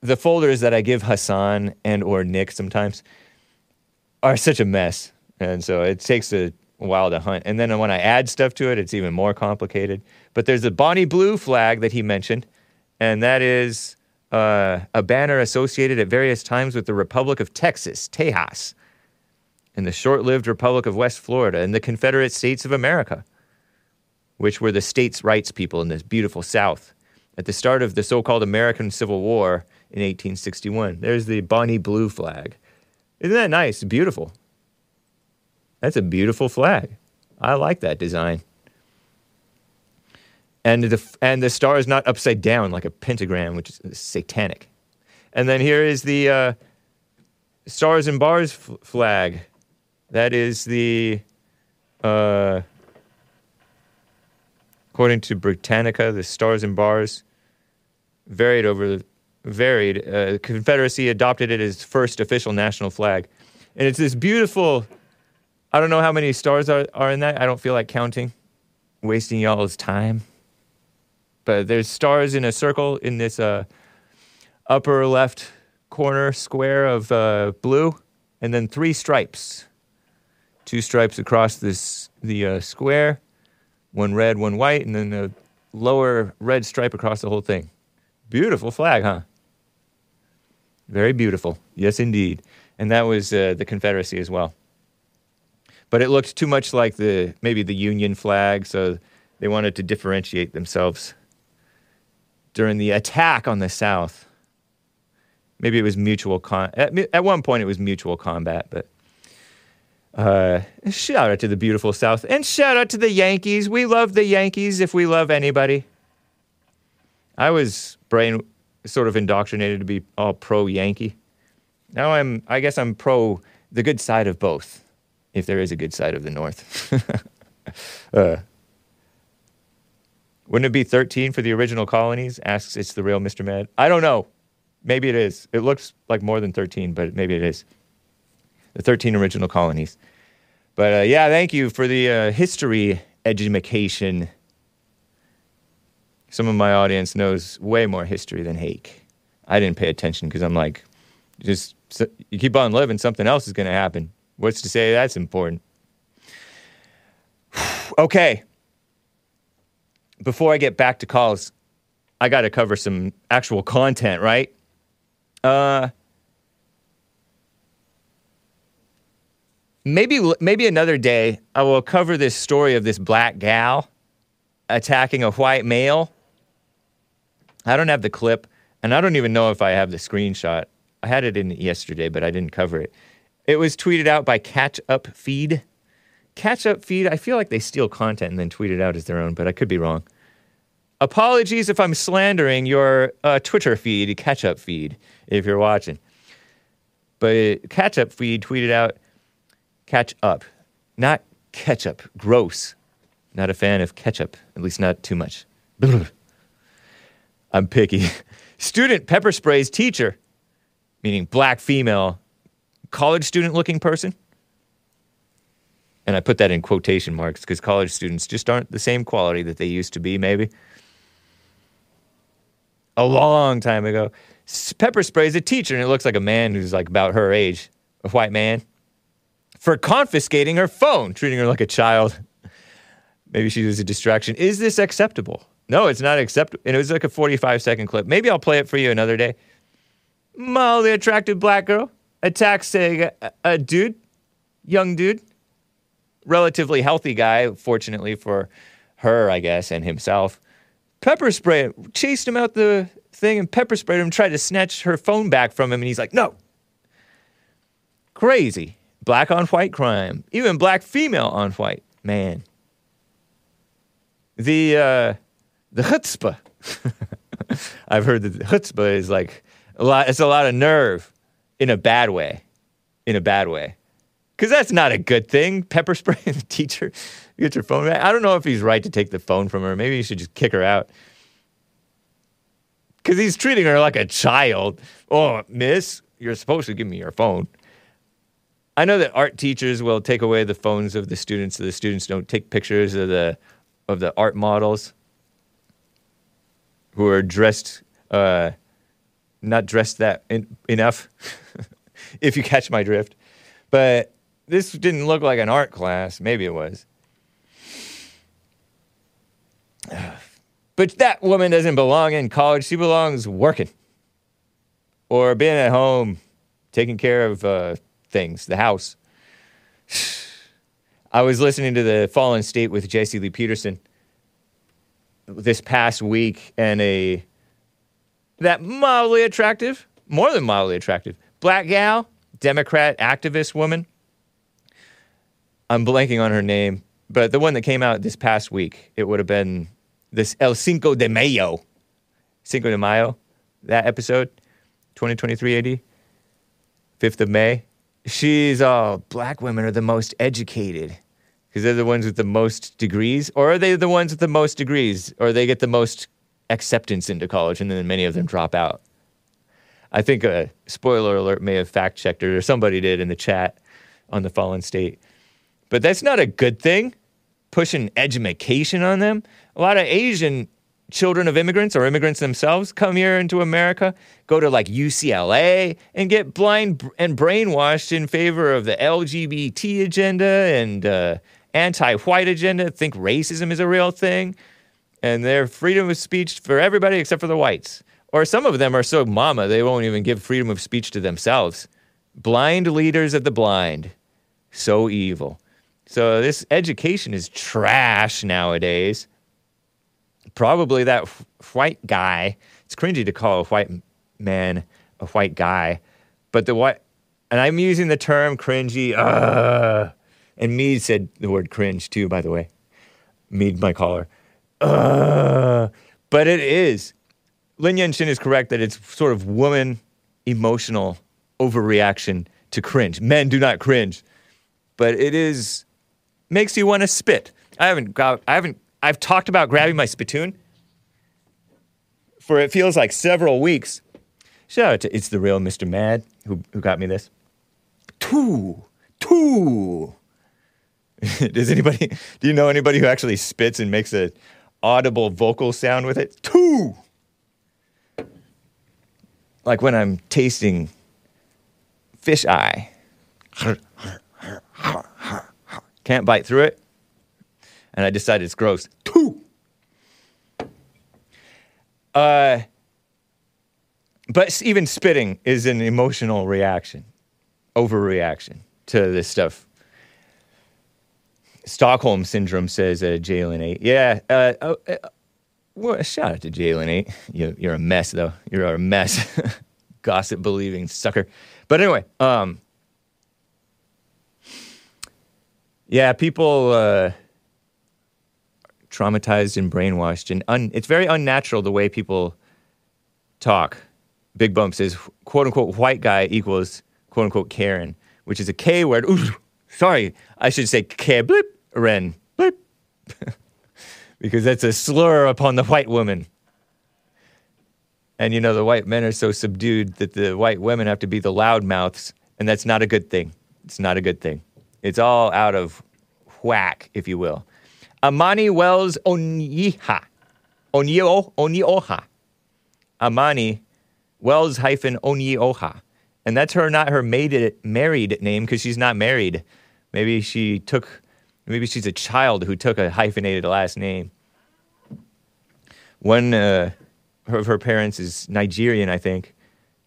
the folders that I give Hassan and or Nick sometimes are such a mess, and so it takes a while to hunt. And then when I add stuff to it, it's even more complicated. But there's a Bonnie Blue flag that he mentioned, and that is uh, a banner associated at various times with the Republic of Texas, Tejas, and the short-lived Republic of West Florida, and the Confederate States of America, which were the states' rights people in this beautiful South at the start of the so-called American Civil War in 1861. There's the Bonnie Blue flag. Isn't that nice? Beautiful. That's a beautiful flag. I like that design. And the and the star is not upside down like a pentagram, which is satanic. And then here is the uh, stars and bars f- flag. That is the, uh, according to Britannica, the stars and bars varied over the varied. Uh, Confederacy adopted it as first official national flag, and it's this beautiful. I don't know how many stars are, are in that. I don't feel like counting, wasting y'all's time. But there's stars in a circle in this uh, upper left corner square of uh, blue, and then three stripes. Two stripes across this the uh, square, one red, one white, and then a lower red stripe across the whole thing. Beautiful flag, huh? Very beautiful. Yes, indeed. And that was uh, the Confederacy as well. But it looked too much like the maybe the Union flag, so they wanted to differentiate themselves during the attack on the South. Maybe it was mutual con. At, at one point, it was mutual combat, but uh, shout out to the beautiful South and shout out to the Yankees. We love the Yankees if we love anybody. I was brain sort of indoctrinated to be all pro Yankee. Now I'm, I guess I'm pro the good side of both, if there is a good side of the North. uh, wouldn't it be 13 for the original colonies? Asks it's the real Mr. Mad. I don't know. Maybe it is. It looks like more than 13, but maybe it is. The 13 original colonies. But uh, yeah, thank you for the uh, history education. Some of my audience knows way more history than Hake. I didn't pay attention because I'm like, just you keep on living, something else is going to happen. What's to say that's important? okay. Before I get back to calls, I got to cover some actual content, right? Uh, maybe maybe another day I will cover this story of this black gal attacking a white male. I don't have the clip, and I don't even know if I have the screenshot. I had it in yesterday, but I didn't cover it. It was tweeted out by Catch Up Feed. Catch Up Feed, I feel like they steal content and then tweet it out as their own, but I could be wrong. Apologies if I'm slandering your uh, Twitter feed, Catch Up Feed, if you're watching. But Catch Up Feed tweeted out, Catch Up, not ketchup, gross. Not a fan of ketchup, at least not too much. I'm picky. Student pepper sprays teacher, meaning black female, college student looking person. And I put that in quotation marks because college students just aren't the same quality that they used to be, maybe. A long time ago. Pepper sprays a teacher, and it looks like a man who's like about her age, a white man, for confiscating her phone, treating her like a child. Maybe she was a distraction. Is this acceptable? No, it's not acceptable. And it was like a 45 second clip. Maybe I'll play it for you another day. Mildly attractive black girl attacks a, uh, a dude, young dude, relatively healthy guy, fortunately for her, I guess, and himself. Pepper spray, chased him out the thing and pepper sprayed him, tried to snatch her phone back from him, and he's like, no. Crazy. Black on white crime. Even black female on white. Man. The uh the chutzpah. I've heard that the chutzpah is like a lot it's a lot of nerve in a bad way. In a bad way. Cause that's not a good thing. Pepper spray the teacher get your phone back. I don't know if he's right to take the phone from her. Maybe you should just kick her out. Cause he's treating her like a child. Oh, miss, you're supposed to give me your phone. I know that art teachers will take away the phones of the students so the students don't take pictures of the of the art models who are dressed uh, not dressed that en- enough if you catch my drift but this didn't look like an art class maybe it was but that woman doesn't belong in college she belongs working or being at home taking care of uh, things, the house. I was listening to the Fallen State with Jesse Lee Peterson this past week, and a that mildly attractive, more than mildly attractive, black gal, Democrat activist woman. I'm blanking on her name, but the one that came out this past week, it would have been this El Cinco de Mayo, Cinco de Mayo, that episode, 2023 AD, 5th of May she's all black women are the most educated because they're the ones with the most degrees, or are they the ones with the most degrees, or they get the most acceptance into college, and then many of them drop out. I think a spoiler alert may have fact checked her, or somebody did in the chat on the Fallen State. But that's not a good thing. Pushing education on them. A lot of Asian children of immigrants or immigrants themselves come here into America, go to like UCLA and get blind and brainwashed in favor of the LGBT agenda and uh, anti-white agenda, think racism is a real thing, and their freedom of speech for everybody except for the whites. Or some of them are so mama they won't even give freedom of speech to themselves. Blind leaders of the blind, so evil. So this education is trash nowadays probably that white guy. It's cringy to call a white man a white guy, but the white, and I'm using the term cringy. Uh, and Meade said the word cringe too, by the way. Meade, my caller. Uh, but it is. Lin Shin is correct that it's sort of woman emotional overreaction to cringe. Men do not cringe, but it is makes you want to spit. I haven't got, I haven't I've talked about grabbing my spittoon for it feels like several weeks. Shout out to It's the Real Mr. Mad who, who got me this. Two, two. Does anybody, do you know anybody who actually spits and makes a audible vocal sound with it? Two. Like when I'm tasting fish eye. Can't bite through it and I decided it's gross. Two. Uh, but even spitting is an emotional reaction, overreaction to this stuff. Stockholm syndrome says uh, Jalen eight. Yeah. Uh, uh, uh, well, shout out to Jalen eight. You, you're a mess though. You're a mess. Gossip believing sucker. But anyway, um, yeah, people. Uh, traumatized and brainwashed, and un- it's very unnatural the way people talk. Big Bump says, "quote unquote" white guy equals quote unquote Karen, which is a K word. Ooh, sorry, I should say K blip Ren blip, because that's a slur upon the white woman. And you know the white men are so subdued that the white women have to be the loud mouths, and that's not a good thing. It's not a good thing. It's all out of whack, if you will. Amani Wells Onyiha. Onyo, Onyoha. Amani Wells hyphen Onyoha. And that's her, not her married name because she's not married. Maybe she took, maybe she's a child who took a hyphenated last name. One uh, of her parents is Nigerian, I think.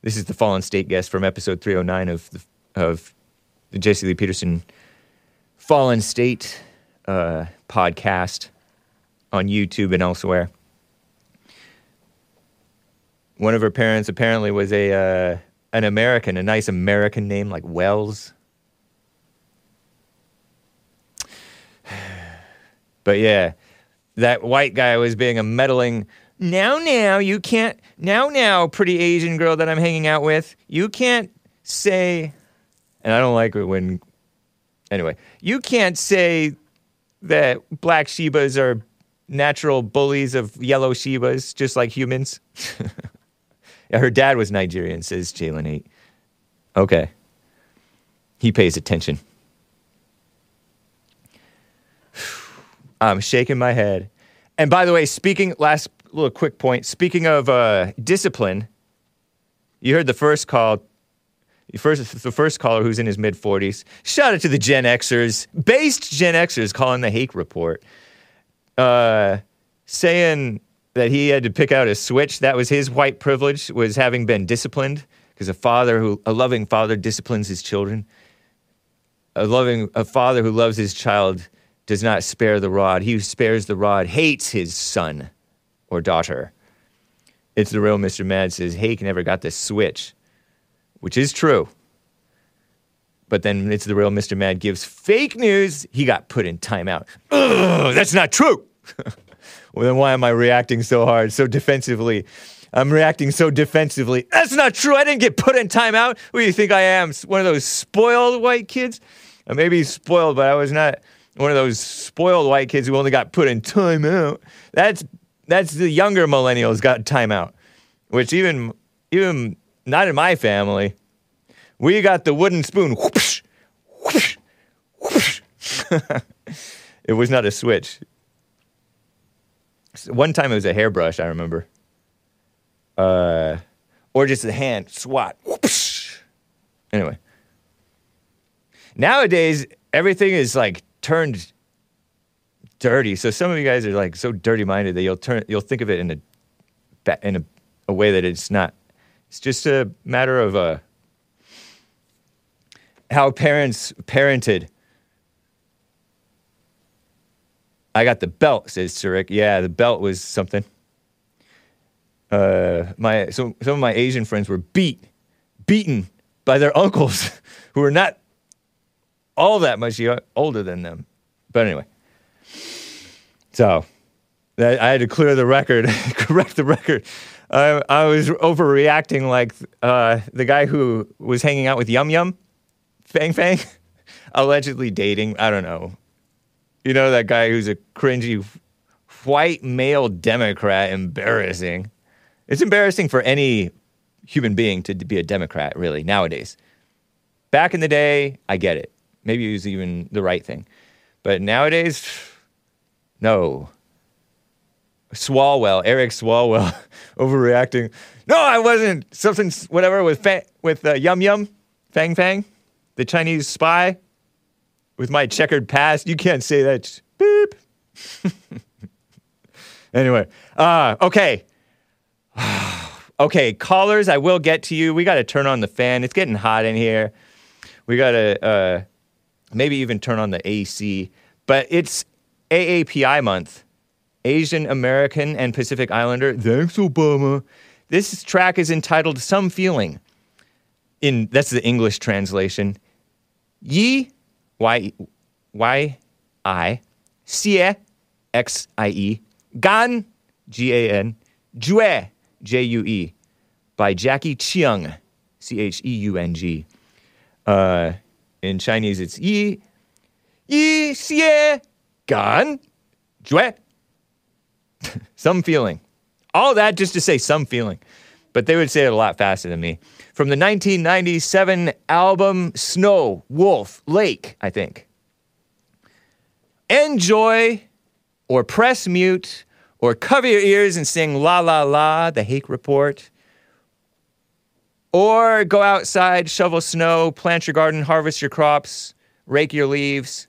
This is the Fallen State guest from episode 309 of the, of the Jesse Lee Peterson Fallen State uh, podcast on YouTube and elsewhere. One of her parents apparently was a uh, an American, a nice American name like Wells. But yeah, that white guy was being a meddling. Now, now, you can't. Now, now, pretty Asian girl that I'm hanging out with, you can't say. And I don't like it when. Anyway, you can't say that black Shibas are natural bullies of yellow Shibas, just like humans. her dad was Nigerian, says Jalen 8. Okay. He pays attention. I'm shaking my head. And by the way, speaking, last little quick point. Speaking of uh, discipline, you heard the first call. First, the first caller who's in his mid 40s. Shout out to the Gen Xers, based Gen Xers calling the Hake Report, uh, saying that he had to pick out a switch. That was his white privilege, was having been disciplined because a father who, a loving father, disciplines his children. A loving, a father who loves his child does not spare the rod. He who spares the rod hates his son or daughter. It's the real Mr. Mad says Hake never got the switch, which is true. But then it's the real Mr. Mad gives fake news. He got put in timeout. Ugh, that's not true. well, then why am I reacting so hard, so defensively? I'm reacting so defensively. That's not true. I didn't get put in timeout. What do you think I am? One of those spoiled white kids? I may be spoiled, but I was not one of those spoiled white kids who only got put in timeout. That's that's the younger millennials got timeout, which even even not in my family, we got the wooden spoon. It was not a switch. One time it was a hairbrush. I remember, uh, or just a hand swat. Anyway, nowadays everything is like turned dirty. So some of you guys are like so dirty minded that you'll turn you'll think of it in a in a, a way that it's not. It's just a matter of uh, how parents parented. I got the belt, says Surik. Yeah, the belt was something. Uh, my so some of my Asian friends were beat, beaten by their uncles, who were not all that much older than them. But anyway, so I had to clear the record, correct the record. I, I was overreacting like uh, the guy who was hanging out with Yum Yum, Fang Fang, allegedly dating. I don't know. You know that guy who's a cringy white male Democrat. Embarrassing. It's embarrassing for any human being to be a Democrat, really, nowadays. Back in the day, I get it. Maybe it was even the right thing. But nowadays, no. Swalwell, Eric Swalwell, overreacting. No, I wasn't. Something, whatever, with fa- with uh, Yum Yum, Fang Fang, the Chinese spy, with my checkered past. You can't say that. Beep. anyway, uh, okay. okay, callers, I will get to you. We got to turn on the fan. It's getting hot in here. We got to uh, maybe even turn on the AC. But it's AAPI month, Asian American and Pacific Islander. Thanks, Obama. This track is entitled "Some Feeling." In that's the English translation. Yi, y, y, i, xie, x i e, gan, g a n, jue, j u e, by Jacky Cheung, c h e u n g. Uh, in Chinese, it's yi, yi xie, gan, jue. some feeling. All that just to say some feeling. But they would say it a lot faster than me. From the 1997 album Snow, Wolf, Lake, I think. Enjoy or press mute or cover your ears and sing La La La, the Hake Report. Or go outside, shovel snow, plant your garden, harvest your crops, rake your leaves,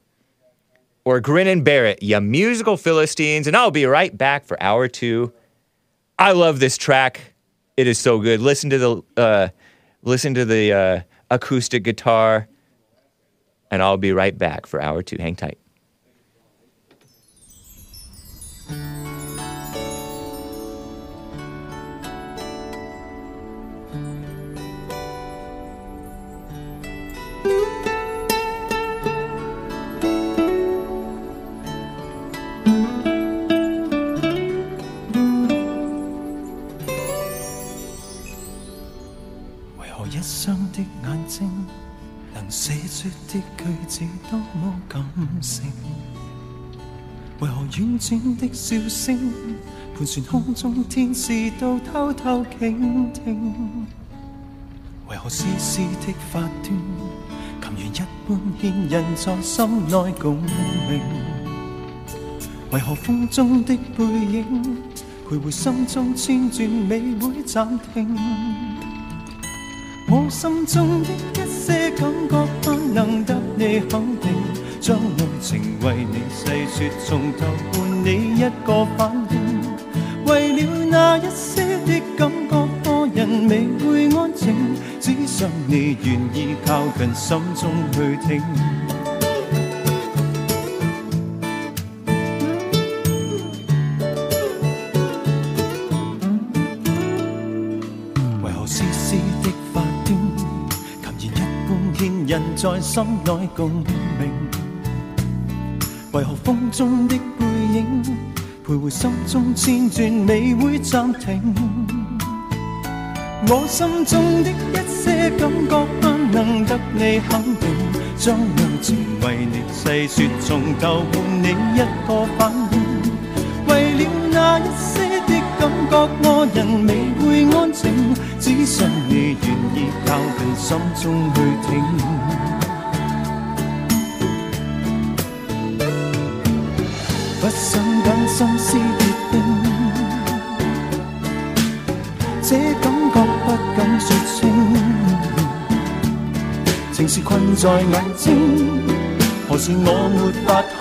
or grin and bear it, you musical Philistines. And I'll be right back for hour two. I love this track. It is so good. Listen to the uh, listen to the uh, acoustic guitar, and I'll be right back for hour two. Hang tight. 寫出的句子多麼感性？為何婉轉的笑聲盤旋空中，天使都偷偷傾聽？為何絲絲的發端，琴弦一般牽引在心內共鳴？為何風中的背影徘徊心中千轉，未會暫停？我心中的一些感觉不能得你肯定，將愛情为你細說，從頭換你一个反应。为了那一些的感覺，個人未会安静，只想你愿意靠近心中去听。天人在心内共鸣，为何风中的背影徘徊心中千转，未会暂停？我心中的一些感觉不能得你肯定，將愛情为你细说，从头换你一个反应，为了那一些的感觉，我人未会安静，只想你愿意靠近心中去听。不想等心思結冰，這感觉不敢說清，情是困在眼睛，何時我没法可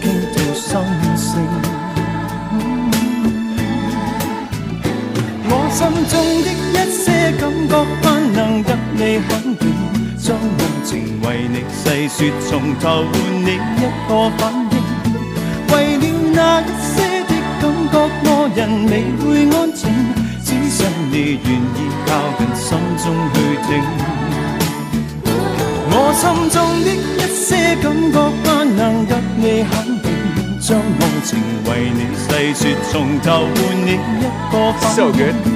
傾吐心聲？心中的一些感覺不能得你肯定，將愛情為你細說，從頭換你一個反應。為了那一些的感覺，我人未會安靜，只想你願意靠近心中去听。我心中的一些感覺不能得你肯定，將愛情為你細說，從頭換你一個反 So 應 good.。為了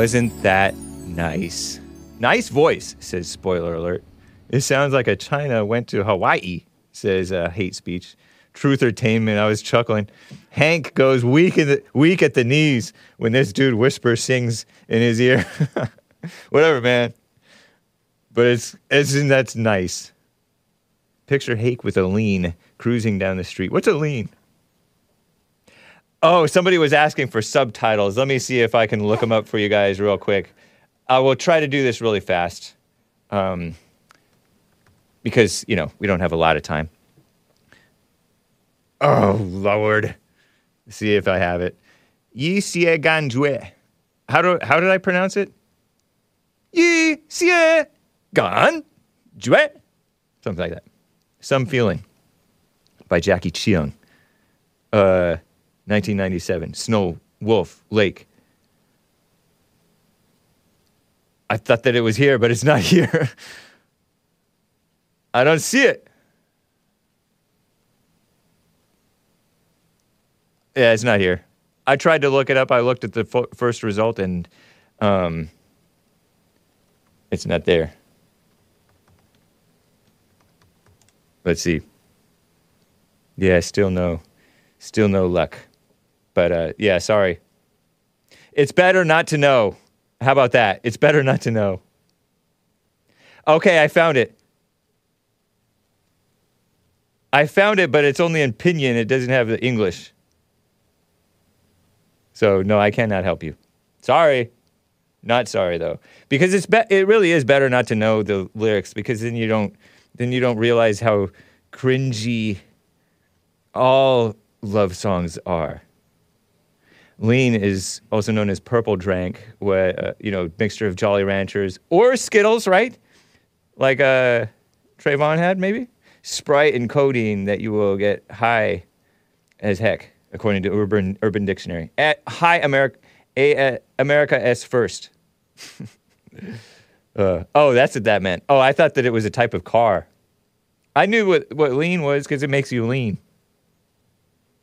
wasn't that nice? Nice voice, says spoiler alert. It sounds like a China went to Hawaii, says uh, hate speech. Truth Entertainment, I was chuckling. Hank goes weak, the, weak at the knees when this dude whispers, sings in his ear. Whatever, man. But it's, it's that's nice. Picture Hank with a lean cruising down the street. What's a lean? Oh, somebody was asking for subtitles. Let me see if I can look them up for you guys real quick. I will try to do this really fast um, because, you know, we don't have a lot of time. Oh, Lord. See if I have it. Yi xie gan jue. How, do, how did I pronounce it? Yi xie gan jue. Something like that. Some Feeling by Jacky Cheung. Uh, 1997. Snow, Wolf, Lake. I thought that it was here, but it's not here. I don't see it. Yeah, it's not here. I tried to look it up. I looked at the fo- first result and um, it's not there. Let's see. Yeah, still no, still no luck. But uh, yeah, sorry. It's better not to know. How about that? It's better not to know. Okay, I found it. I found it, but it's only in Pinyin. It doesn't have the English. So no, I cannot help you. Sorry. Not sorry though, because it's be- it really is better not to know the lyrics because then you don't then you don't realize how cringy all love songs are. Lean is also known as purple drank, where uh, you know mixture of Jolly Ranchers or Skittles, right? Like uh, Trayvon had maybe Sprite and codeine that you will get high as heck, according to Urban Urban Dictionary. At high America, a, uh, America S first. uh, oh, that's what that meant. Oh, I thought that it was a type of car. I knew what what lean was because it makes you lean.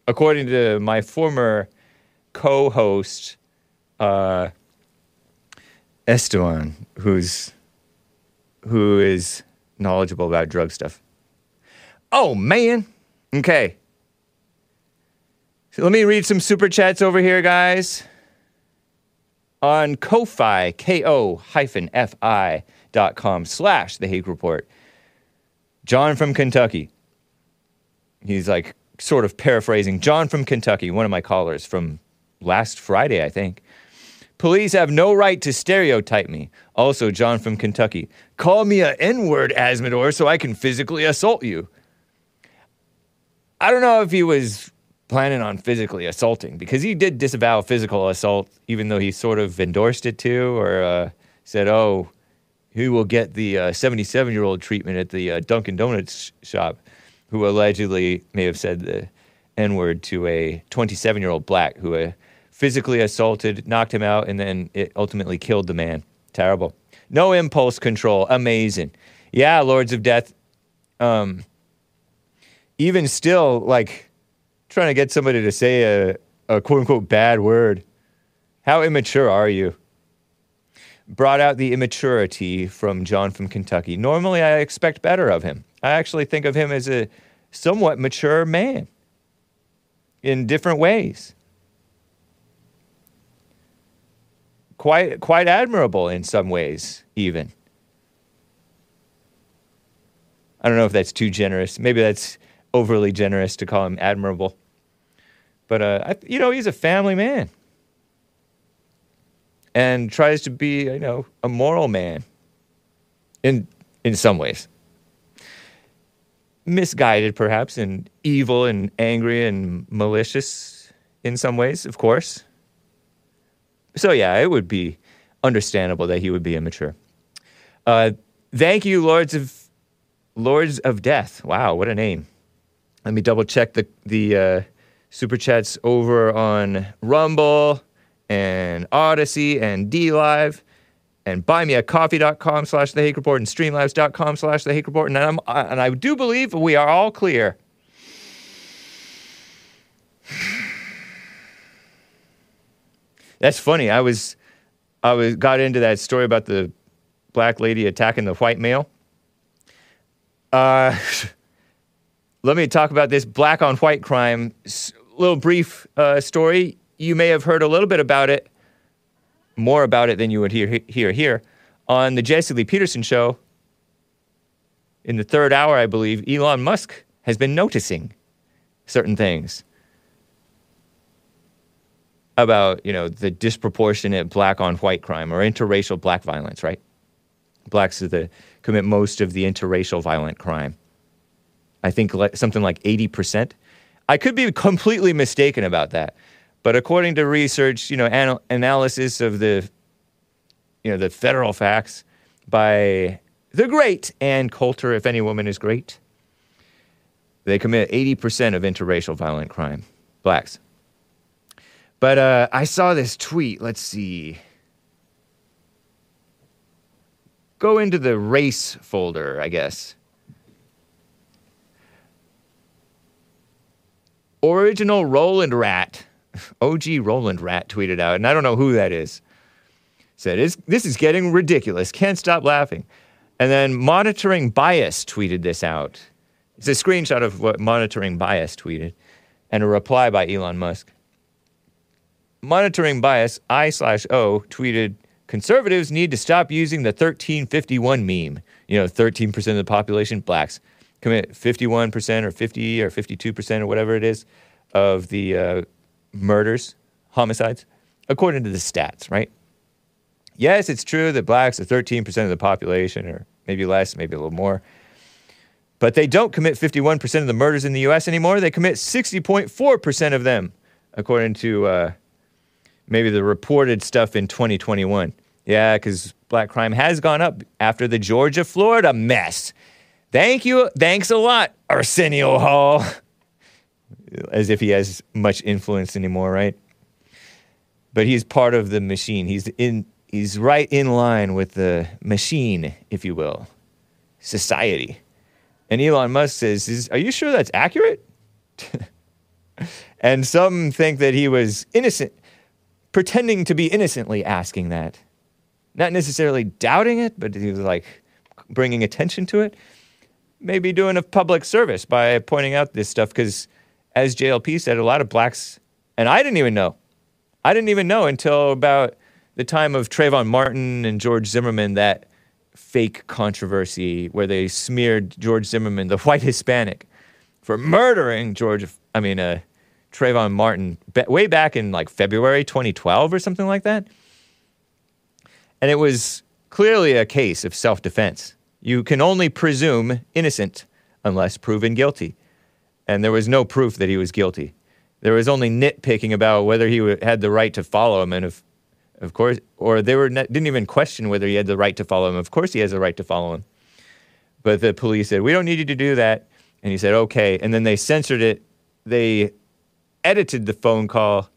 According to my former co-host, uh, Esteban, who's who is knowledgeable about drug stuff. Oh man. Okay. So let me read some super chats over here, guys. On Ko-Fi, K-O hyphen F-I dot com slash The Hake Report. John from Kentucky. He's like sort of paraphrasing. John from Kentucky, one of my callers from last Friday, I think. Police have no right to stereotype me. Also, John from Kentucky. Call me a N-word, Azzmador, so I can physically assault you. I don't know if he was planning on physically assaulting because he did disavow physical assault, even though he sort of endorsed it too, or uh, said, "Oh, he will get the 77 year old treatment at the uh, Dunkin' Donuts shop," who allegedly may have said the N word to a 27 year old black who uh, physically assaulted, knocked him out, and then it ultimately killed the man. Terrible. No impulse control. Amazing. Yeah, Lords of Death. Um, even still, like trying to get somebody to say a, a quote unquote bad word. How immature are you? Brought out the immaturity from John from Kentucky. Normally, I expect better of him. I actually think of him as a somewhat mature man in different ways. Quite, quite admirable in some ways, even. I don't know if that's too generous. Maybe that's overly generous to call him admirable. But, uh, I, you know, he's a family man and tries to be, you know, a moral man in, in some ways. Misguided, perhaps, and evil and angry and malicious in some ways, of course. So, yeah, it would be understandable that he would be immature. Uh, thank you, Lords of Lords of Death. Wow, what a name. Let me double check the the uh, super chats over on Rumble and Odysee and DLive and buymeacoffee.com slash the Hake Report and streamlabs.com slash the Hake Report. And, I'm, and I do believe we are all clear. That's funny. I was I was got into that story about the black lady attacking the white male. Uh, let me talk about this black on white crime. S- little brief uh, story. You may have heard a little bit about it, more about it than you would hear hear here on the Jesse Lee Peterson show. In the third hour, I believe Elon Musk has been noticing certain things about you know the disproportionate black on white crime or interracial black violence. Right, blacks are the commit most of the interracial violent crime. I think le- something like 80%. I could be completely mistaken about that. But according to research, you know, anal- analysis of the you know, the federal facts by the great Ann Coulter, if any woman is great, they commit 80% of interracial violent crime, blacks. But uh, I saw this tweet. Let's see. Go into the race folder, I guess. Original Roland Rat, OG Roland Rat tweeted out, and I don't know who that is. Said, "It's- This is getting ridiculous. Can't stop laughing. And then Monitoring Bias tweeted this out. It's a screenshot of what Monitoring Bias tweeted and a reply by Elon Musk. Monitoring bias I slash O tweeted conservatives need to stop using the 1351 meme. You know, 13% of the population, blacks, commit 51% or 50 or 52% or whatever it is of the uh, murders, homicides, according to the stats, right? Yes, it's true that blacks are 13% of the population, or maybe less, maybe a little more. But they don't commit 51% of the murders in the US anymore. They commit 60.4% of them, according to uh, maybe the reported stuff in 2021. Yeah, because black crime has gone up after the George Floyd mess. Thank you. Thanks a lot, Arsenio Hall. As if he has much influence anymore, right? But he's part of the machine. He's in he's right in line with the machine, if you will. Society. And Elon Musk says, Are you sure that's accurate? and some think that he was innocent, pretending to be innocently asking that. Not necessarily doubting it, but he was like bringing attention to it. Maybe doing a public service by pointing out this stuff, because as JLP said, a lot of blacks, and I didn't even know. I didn't even know until about the time of Trayvon Martin and George Zimmerman that fake controversy where they smeared George Zimmerman, the white Hispanic, for murdering George, I mean, uh, Trayvon Martin way back in like February 2012 or something like that. And it was clearly a case of self defense. You can only presume innocent unless proven guilty. And there was no proof that he was guilty. There was only nitpicking about whether he had the right to follow him. And if, of course, or they were didn't even question whether he had the right to follow him. Of course, he has the right to follow him. But the police said, We don't need you to do that. And he said, Okay. And then they censored it. They edited the phone call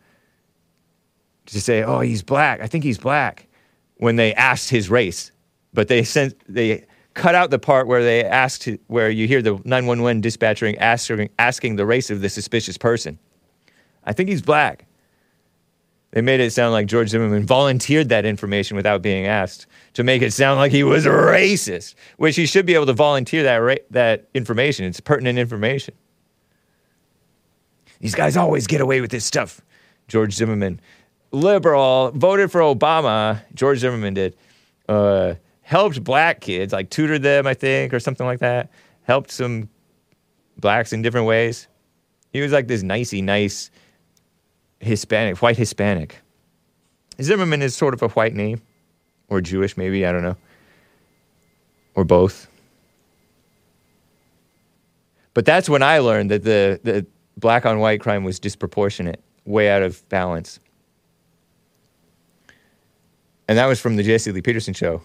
to say, "Oh, he's black. I think he's black." When they asked his race, but they sent they cut out the part where they asked where you hear the 911 dispatcher asking asking the race of the suspicious person. I think he's black. They made it sound like George Zimmerman volunteered that information without being asked to make it sound like he was racist, which he should be able to volunteer that ra- that information. It's pertinent information. These guys always get away with this stuff. George Zimmerman, liberal, voted for Obama. George Zimmerman did. Uh, helped black kids, like tutored them, I think, or something like that. Helped some blacks in different ways. He was like this nicey nice Hispanic, white Hispanic. Zimmerman is sort of a white name, or Jewish, maybe, I don't know. Or both. But that's when I learned that the, the black on white crime was disproportionate, way out of balance. And that was from the Jesse Lee Peterson show.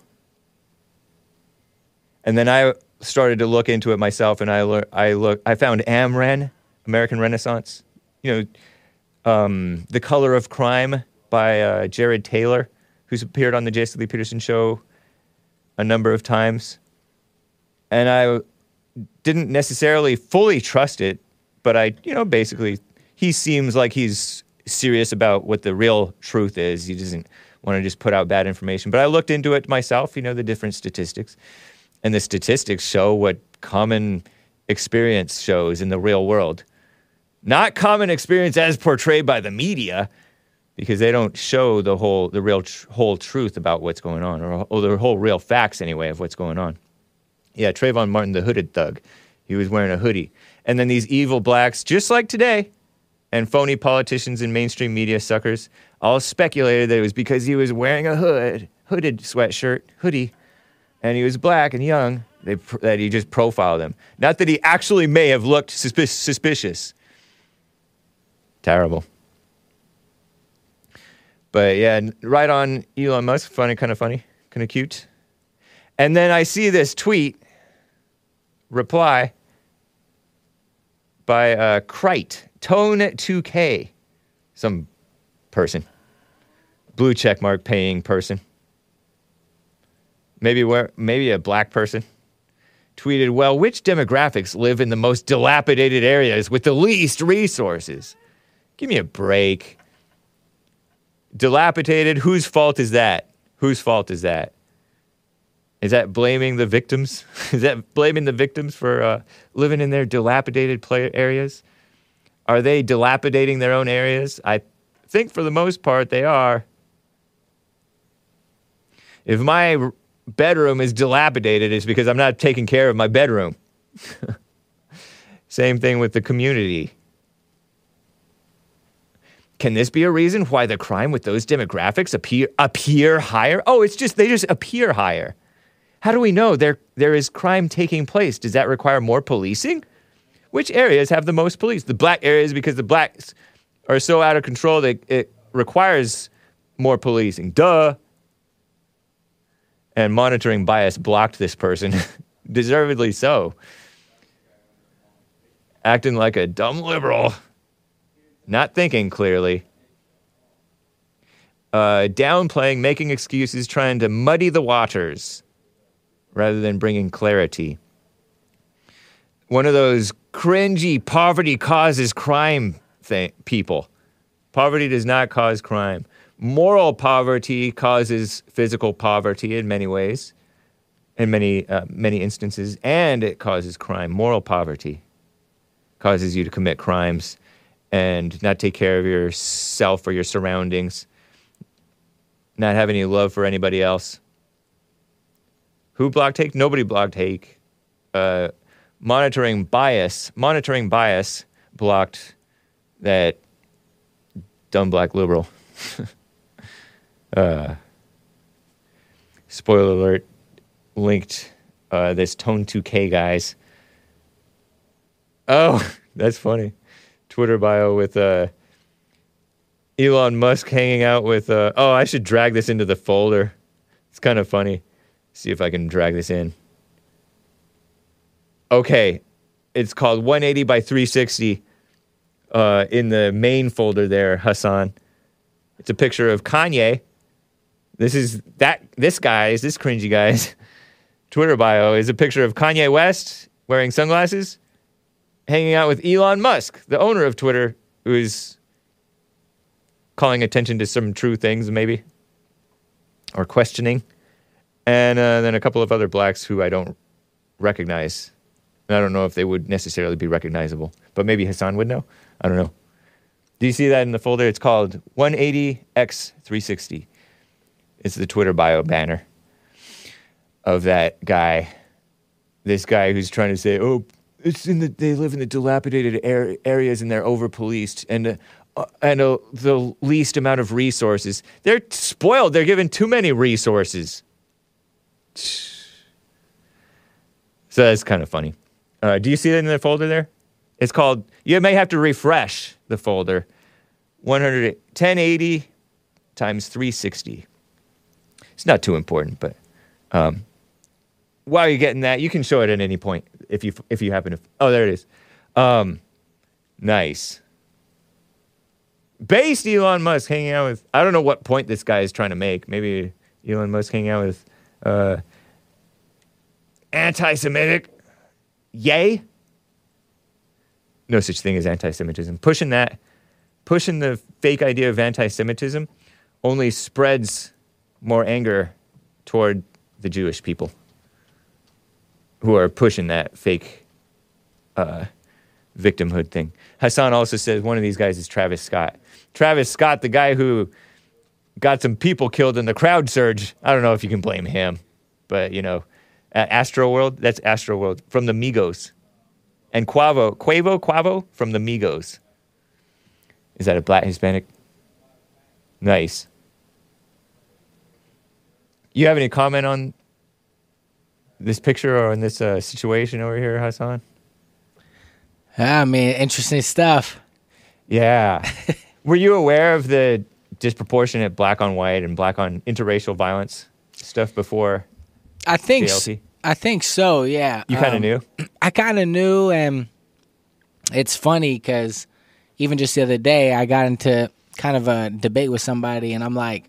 And then I started to look into it myself, and I lear- I look I found Amren, American Renaissance. You know, um, The Color of Crime by uh, Jared Taylor, who's appeared on the Jesse Lee Peterson show a number of times. And I didn't necessarily fully trust it, but I, you know, basically, he seems like he's serious about what the real truth is. He doesn't want to just put out bad information. But I looked into it myself, you know, the different statistics. And the statistics show what common experience shows in the real world. Not common experience as portrayed by the media, because they don't show the whole, the real tr- whole truth about what's going on, or, or the whole real facts anyway of what's going on. Yeah, Trayvon Martin, the hooded thug. He was wearing a hoodie. And then these evil blacks, just like today, and phony politicians and mainstream media suckers all speculated that it was because he was wearing a hood, hooded sweatshirt, hoodie, and he was black and young, they, that he just profiled him. Not that he actually may have looked suspi- suspicious. Terrible. But yeah, right on Elon Musk, funny, kind of funny, kind of cute. And then I see this tweet reply by uh, Krite, Tone2K, some person, blue check mark paying person, maybe where maybe a black person, tweeted, "Well, which demographics live in the most dilapidated areas with the least resources? Give me a break. Dilapidated. Whose fault is that? Whose fault is that? Is that blaming the victims? Is that blaming the victims for uh, living in their dilapidated play areas? Are they dilapidating their own areas? I think for the most part they are. If my bedroom is dilapidated, it's because I'm not taking care of my bedroom. Same thing with the community. Can this be a reason why the crime with those demographics appear appear higher? Oh, it's just they just appear higher. How do we know there there is crime taking place? Does that require more policing? Which areas have the most police? The black areas because the blacks are so out of control that it requires more policing. Duh. And monitoring bias blocked this person, deservedly so. Acting like a dumb liberal, not thinking clearly. Uh, downplaying, making excuses, trying to muddy the waters rather than bringing clarity. One of those cringy poverty causes crime people. Poverty does not cause crime. Moral poverty causes physical poverty in many ways, in many uh, many instances, and it causes crime. Moral poverty causes you to commit crimes and not take care of yourself or your surroundings, not have any love for anybody else. Who blocked Hake? Nobody blocked Hake. Uh, monitoring bias, monitoring bias blocked that dumb black liberal. uh, spoiler alert, linked uh, this Tone 2K guys. Oh, that's funny. Twitter bio with uh, Elon Musk hanging out with. Uh, oh, I should drag this into the folder. It's kind of funny. See if I can drag this in. Okay, it's called 180 by 360 uh, in the main folder there, Hassan. It's a picture of Kanye. This is that this guy's, this cringy guy's Twitter bio is a picture of Kanye West wearing sunglasses, hanging out with Elon Musk, the owner of Twitter, who is calling attention to some true things, maybe, or questioning. And uh, then a couple of other blacks who I don't recognize. And I don't know if they would necessarily be recognizable, but maybe Hassan would know. I don't know. Do you see that in the folder? It's called 180x360. It's the Twitter bio banner of that guy. This guy who's trying to say, "Oh, it's in the they live in the dilapidated ar- areas and they're over policed and uh, and uh, the least amount of resources. They're spoiled. They're given too many resources." So that's kind of funny. Uh, do you see it in the folder there? It's called, you may have to refresh the folder. 100, 1080 times 360. It's not too important, but um, while you're getting that, you can show it at any point if you if you happen to. Oh, there it is. Um, nice. Based Elon Musk hanging out with. I don't know what point this guy is trying to make. Maybe Elon Musk hanging out with uh, anti-Semitic. Yay. No such thing as anti-Semitism. Pushing that, pushing the fake idea of anti-Semitism, only spreads more anger toward the Jewish people who are pushing that fake uh, victimhood thing. Hassan also says one of these guys is Travis Scott. Travis Scott, the guy who got some people killed in the crowd surge. I don't know if you can blame him, but you know, Astro World, that's Astro World from the Migos, and Quavo, Quavo, Quavo from the Migos. Is that a black Hispanic? Nice. You have any comment on this picture or on this uh, situation over here, Hassan? I mean, interesting stuff. Yeah. Were you aware of the disproportionate black on white and black on interracial violence stuff before I think JLP? I think so. Yeah. You kind of Um, knew? I kind of knew, and it's funny because even just the other day, I got into kind of a debate with somebody, and I'm like,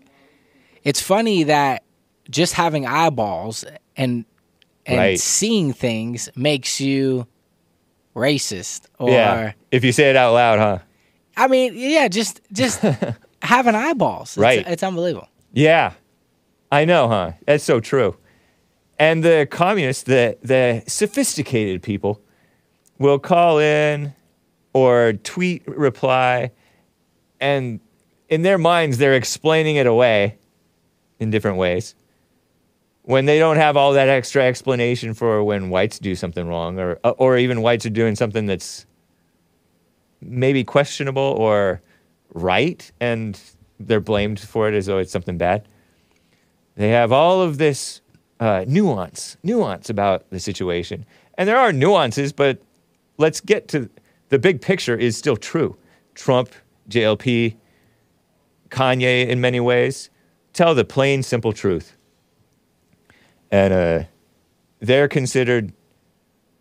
it's funny that just having eyeballs and and Right. seeing things makes you racist or yeah. If you say it out loud, huh? I mean, yeah, just just having eyeballs. It's- Right. It's, unbelievable. Yeah. I know, huh? That's so true. And the communists, the, the sophisticated people, will call in or tweet reply, and in their minds, they're explaining it away in different ways. When they don't have all that extra explanation for when whites do something wrong, or or even whites are doing something that's maybe questionable or right, and they're blamed for it as though it's something bad. They have all of this uh, nuance, nuance about the situation, and there are nuances, but let's get to the big picture is still true. Trump, JLP, Kanye, in many ways, tell the plain, simple truth, and uh, they're considered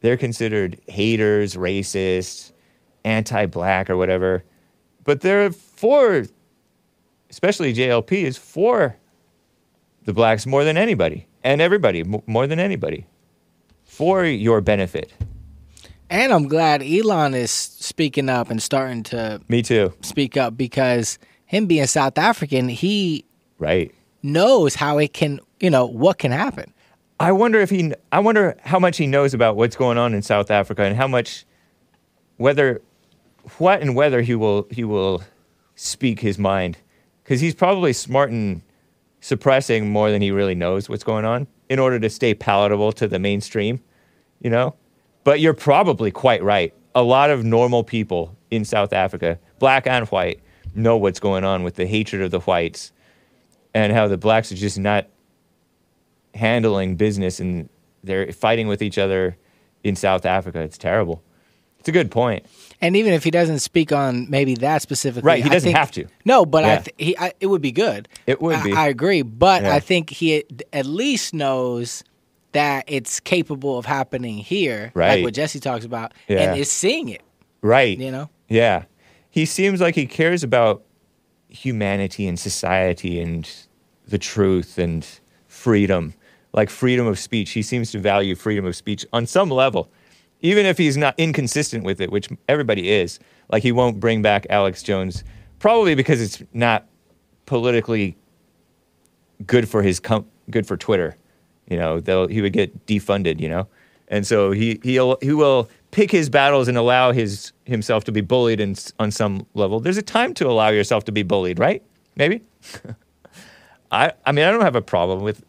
they're considered haters, racists, anti-black, or whatever. But they're for, especially JLP is for the blacks more than anybody, and everybody m- more than anybody, for your benefit. And I'm glad Elon is speaking up and starting to Me too. speak up because him being South African, he Right. knows how it can, you know, what can happen. I wonder if he. I wonder how much he knows about what's going on in South Africa and how much, whether, what and whether he will he will speak his mind, because he's probably smart in suppressing more than he really knows what's going on in order to stay palatable to the mainstream, you know. But you're probably quite right. A lot of normal people in South Africa, black and white, know what's going on with the hatred of the whites and how the blacks are just not handling business and they're fighting with each other in South Africa. It's terrible. It's a good point. And even if he doesn't speak on maybe that specifically, Right, he doesn't think- have to. No, but I th- he I, it would be good. It would I, be. I agree, but Yeah. I think he at- at least knows that it's capable of happening here, Right. like what Jesse talks about, Yeah. and is seeing it. Right. You know? Yeah. He seems like he cares about humanity and society and the truth and freedom, like freedom of speech. He seems to value freedom of speech on some level, even if he's not inconsistent with it, which everybody is. Like he won't bring back Alex Jones, probably because it's not politically good for his com- good for Twitter. You know, they'll he would get defunded. You know, and so he he'll he will pick his battles and allow his himself to be bullied in, on some level. There's a time to allow yourself to be bullied, right? Maybe. I I mean I don't have a problem with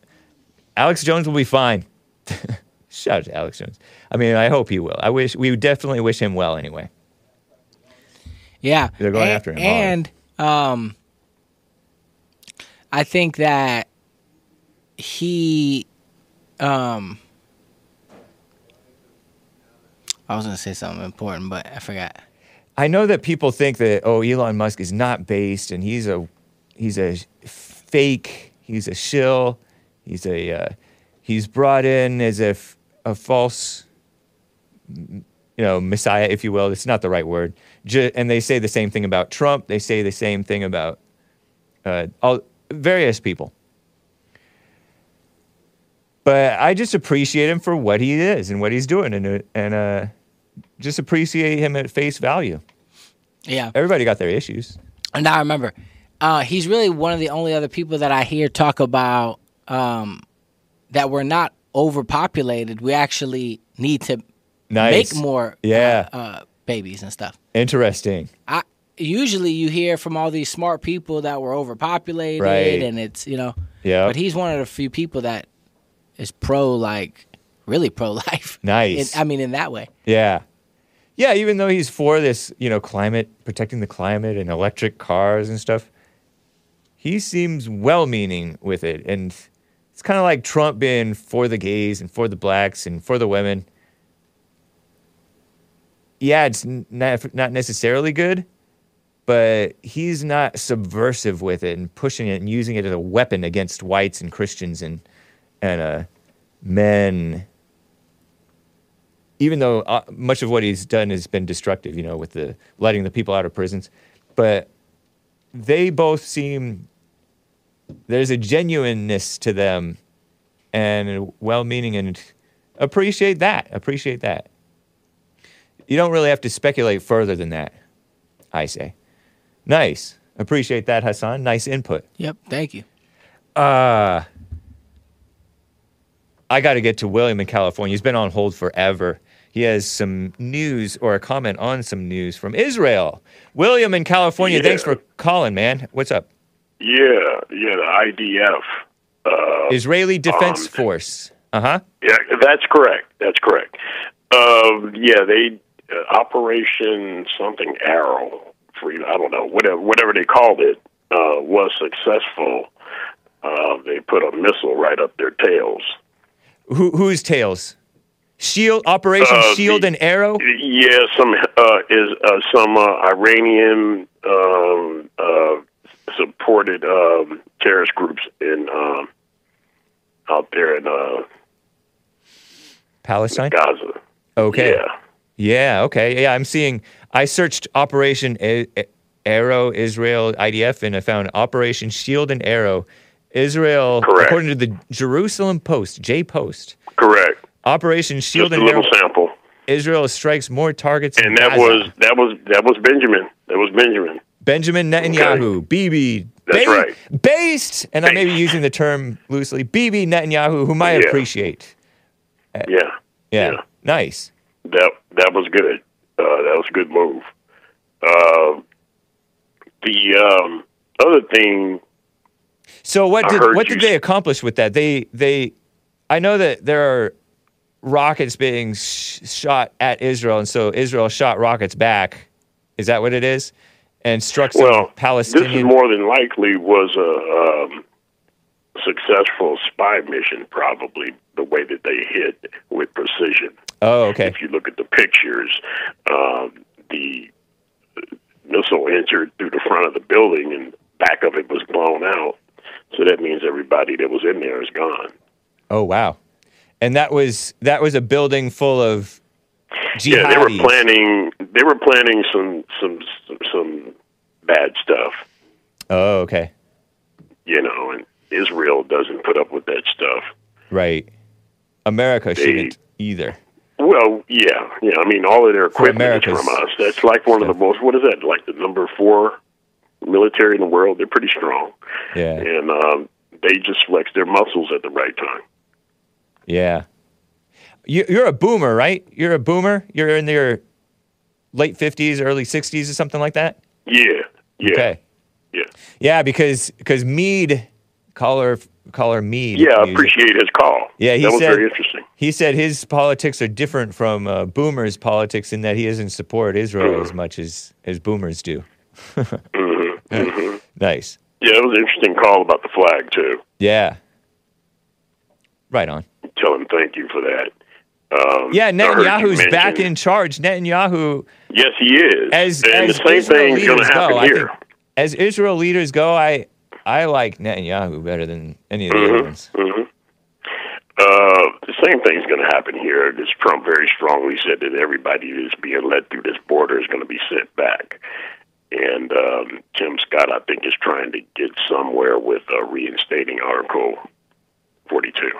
Alex Jones will be fine. Shout out to Alex Jones. I mean I hope he will. I wish we definitely wish him well anyway. Yeah, They're going and, after him and um, I think that he, um, I was gonna say something important, but I forgot. I know that people think that oh Elon Musk is not based and he's a he's a fake he's a shill he's a uh, he's brought in as if a false you know messiah if you will it's not the right word Ju- and they say the same thing about Trump they say the same thing about uh, all various people but I just appreciate him for what he is and what he's doing and uh, and uh, just appreciate him at face value. Yeah, Everybody got their issues. and I remember, uh, he's really one of the only other people that I hear talk about um, that we're not overpopulated. We actually need to Nice. make more, Yeah. uh, uh, babies and stuff. Interesting. I usually you hear from all these smart people that we're overpopulated Right. and it's you know Yeah. but he's one of the few people that is pro like really pro life Nice. i mean in that way Yeah. Yeah, even though he's for this, you know, climate, protecting the climate and electric cars and stuff, he seems well meaning with it. And it's kind of like Trump being for the gays and for the blacks and for the women. Yeah, it's not, necessarily good, but he's not subversive with it and pushing it and using it as a weapon against whites and Christians and, and uh, men even though uh, much of what he's done has been destructive, you know, with the letting the people out of prisons, but they both seem there's a genuineness to them and well-meaning and appreciate that. Appreciate that. You don't really have to speculate further than that. I say, nice. Appreciate that, Hassan. Nice input. yep thank you Uh I got to get to William in California. He's been on hold forever. He has some news or a comment on some news from Israel. William in California, thanks for calling, man. What's up? Yeah, yeah, the IDF. Uh, Israeli Defense um, Force. Uh huh. Yeah, that's correct. That's correct. Um, yeah, they uh, Operation something Arrow for I don't know whatever whatever they called it uh, was successful. Uh, they put a missile right up their tails. Who, whose tails? Shield Operation Uh, Shield the- and Arrow. Yeah, some uh, is uh, some uh, Iranian um, uh, supported um, terrorist groups in um, out there in uh, Palestine. Gaza. Okay. Yeah. Yeah, okay. Yeah, I'm seeing. I searched Operation A- A- Arrow Israel IDF and I found Operation Shield and Arrow Israel. Correct. According to the Jerusalem Post, J Post, Correct. Operation Shield Just a and little Arrow. sample. Israel strikes more targets. And that Gaza. was that was that was Benjamin. That was Benjamin. Benjamin Netanyahu, Bibi. That's ba- right. Based, and I may be using the term loosely, Bibi Netanyahu, whom I Yeah. appreciate. Uh, yeah. Yeah. Yeah. Nice. That that was good. Uh, that was a good move. Uh, the um, other thing, So what did what did they accomplish with that? They they, I know that there are rockets being sh- shot at Israel, and so Israel shot rockets back. Is that what it is? And struck some well, Palestinian. this is more than likely was a um, successful spy mission. Probably the way that they hit with precision. Oh, okay. If you look at the pictures, um, the missile entered through the front of the building, and back of it was blown out. So that means everybody that was in there is gone. Oh wow. And that was that was a building full of jihadis. Yeah, they were planning. They were planning some some some, some bad stuff, Oh, okay. you know. And Israel doesn't put up with that stuff. Right. America They- shouldn't either. Well, yeah, yeah. I mean, all of their equipment is from us. That's like one of the most. What is that? Like the number four military in the world. They're pretty strong, Yeah. and um, they just flex their muscles at the right time. Yeah. You, you're a boomer, right? You're a boomer. You're in your late fifties, early sixties, or something like that. Yeah, yeah, Okay. yeah. Yeah, because because Meade, caller caller Meade. Yeah, I appreciate his call. Yeah, he that was said- very interesting. He said his politics are different from uh, boomers' politics in that he doesn't support Israel as much as as boomers do. mm-hmm. Nice. Yeah, it was an interesting call about the flag too. Yeah. Right on. Tell him thank you for that. Um, Yeah, I heard you Netanyahu's back in charge. Netanyahu, Yes, he is. as and as the same Israel thing's going to happen go, here. think, as Israel leaders go, I I like Netanyahu better than any of the other ones. hmm Uh, the same thing's going to happen here. This Trump very strongly said that everybody that's being led through this border is going to be sent back. And um, Tim Scott, I think, is trying to get somewhere with uh, reinstating Article 42.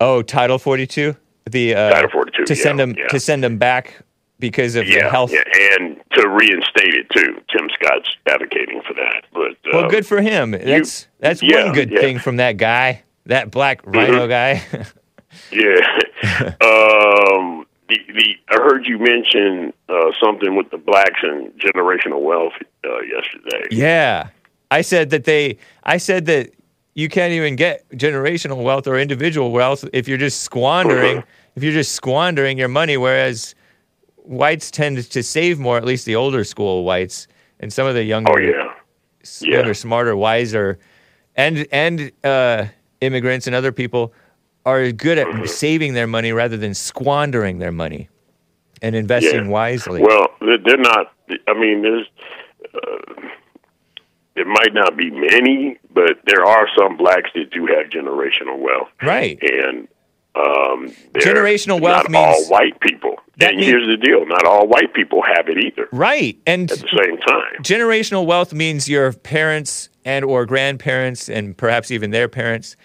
Oh, Title 42, the uh, Title 42, to send them yeah. to send them back because of the health. yeah, and to reinstate it too. Tim Scott's advocating for that. But uh, Well, good for him. That's that's yeah, one good yeah. thing from that guy, that black rhino guy. Yeah. um, the, the I heard you mention uh, something with the blacks and generational wealth uh, yesterday. yeah, I said that they. I said that you can't even get generational wealth or individual wealth if you're just squandering. Uh-huh. If you're just squandering your money, whereas whites tend to save more, at least the older school whites, and some of the younger, Oh yeah. Yeah. younger, smarter, wiser, and and uh, immigrants and other people are good at Uh-huh. saving their money rather than squandering their money and investing Yeah. wisely. Well, they're they're not. I mean, there's. Uh, it might not be many, but there are some blacks that do have generational wealth, right. and um, Generational wealth not all white people. That and mean- here's the deal: not all white people have it either. Right. And At the same time, generational wealth means your parents and or grandparents and perhaps even their parents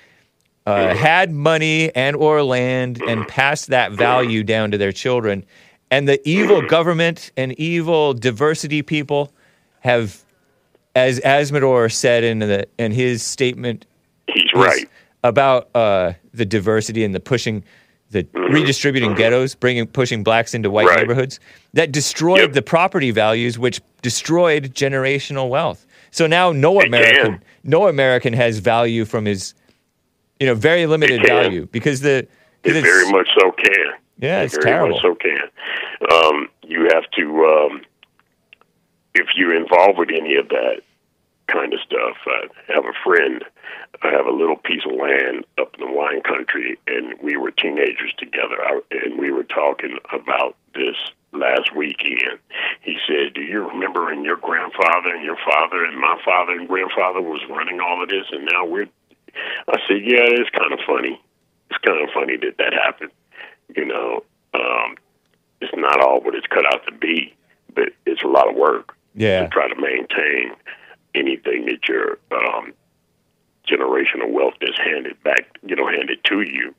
uh, had money and or land and passed that value down to their children and the evil government and evil diversity people have as Azzmador said in the in his statement he's right. about uh, the diversity and the pushing, the redistributing ghettos, bringing pushing blacks into white Mm-hmm. Right. neighborhoods. That destroyed Yep. the property values, which destroyed generational wealth. So now no It American, can. no American has value from his, you know, very limited value because the. It it's- very much so can. Yeah, It very terrible. much so can. Um, you have to, um, if you're involved with any of that kind of stuff. I have a friend. I have a little piece of land up in the wine country, and we were teenagers together. I, and we were talking about this last weekend. He said, "Do you remember when your grandfather and your father and my father and grandfather was running all of this, and now we're?" I said, "Yeah, it's kind of funny. It's kind of funny that that happened. You know, um, it's not all what it's cut out to be, but it's a lot of work Yeah. to try to maintain anything that your um, generational wealth is handed back, you know, handed to you.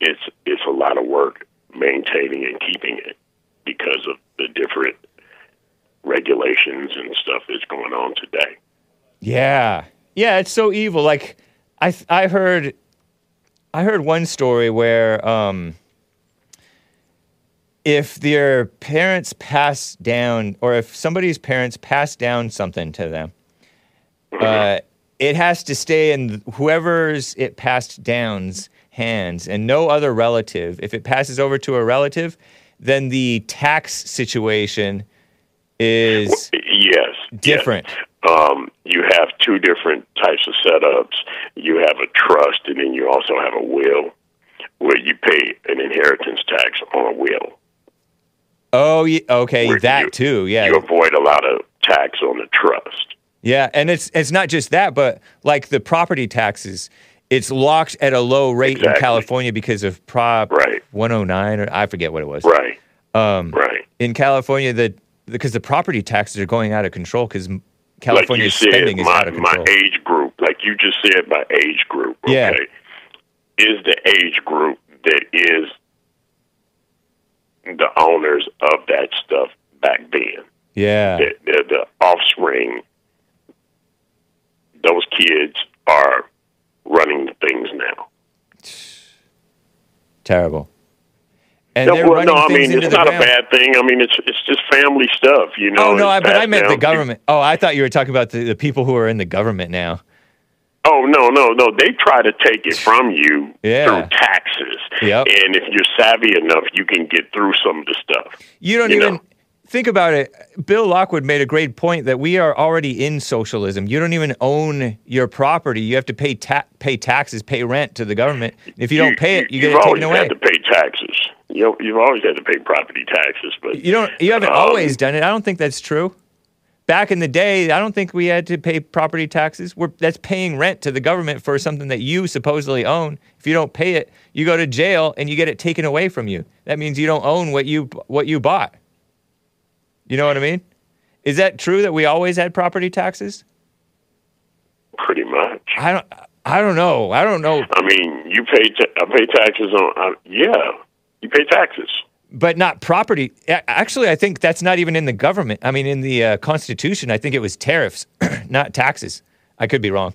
It's it's a lot of work maintaining and keeping it because of the different regulations and stuff that's going on today. Yeah, yeah, it's so evil. Like, I th- I heard, I heard one story where um, if their parents pass down, or if somebody's parents pass down something to them, uh, it has to stay in whoever's it passed down's hands and no other relative. If it passes over to a relative, then the tax situation is Yes, different. yes. Um, you have two different types of setups. You have a trust, and then you also have a will, where you pay an inheritance tax on a will. Oh, yeah, okay, Where that you- too. Yeah, You avoid a lot of tax on the trust. Yeah, and it's it's not just that, but like the property taxes, it's locked at a low rate in California because of Prop Right. 109 or I forget what it was. Right. Um, Right. In California, the because the property taxes are going out of control because California's like spending said, is my, out of control. my age group, like you just said, my age group. Okay, Yeah. is the age group that is the owners of that stuff back then. yeah, The, the, the offspring, those kids are running things now. terrible. And no, well, no, I mean it's not ground. a bad thing. I mean it's it's just family stuff, you know. Oh no, I, but I meant the government. Oh, I thought you were talking about the, the people who are in the government now. Oh no, no, no! They try to take it from you Yeah. through taxes, Yep. and if you're savvy enough, you can get through some of the stuff. You don't You even know. Think about it. Bill Lockwood made a great point that we are already in socialism. You don't even own your property. You have to pay ta- pay taxes, pay rent to the government. If you don't pay it, you, get you've it always taken away. had to pay taxes. You you've always had to pay property taxes, but You don't. You haven't Um, always done it. I don't think that's true. Back in the day, I don't think we had to pay property taxes. We're, that's paying rent to the government for something that you supposedly own. If you don't pay it, you go to jail and you get it taken away from you. That means you don't own what you what you bought. You know what I mean? Is that true that we always had property taxes? pretty much. I don't. I don't know. I don't know. I mean, you pay ta- I pay taxes on. Uh, yeah, you pay taxes. but not property. Actually, I think that's not even in the government. I mean, in the uh, Constitution, I think it was tariffs, not taxes. I could be wrong.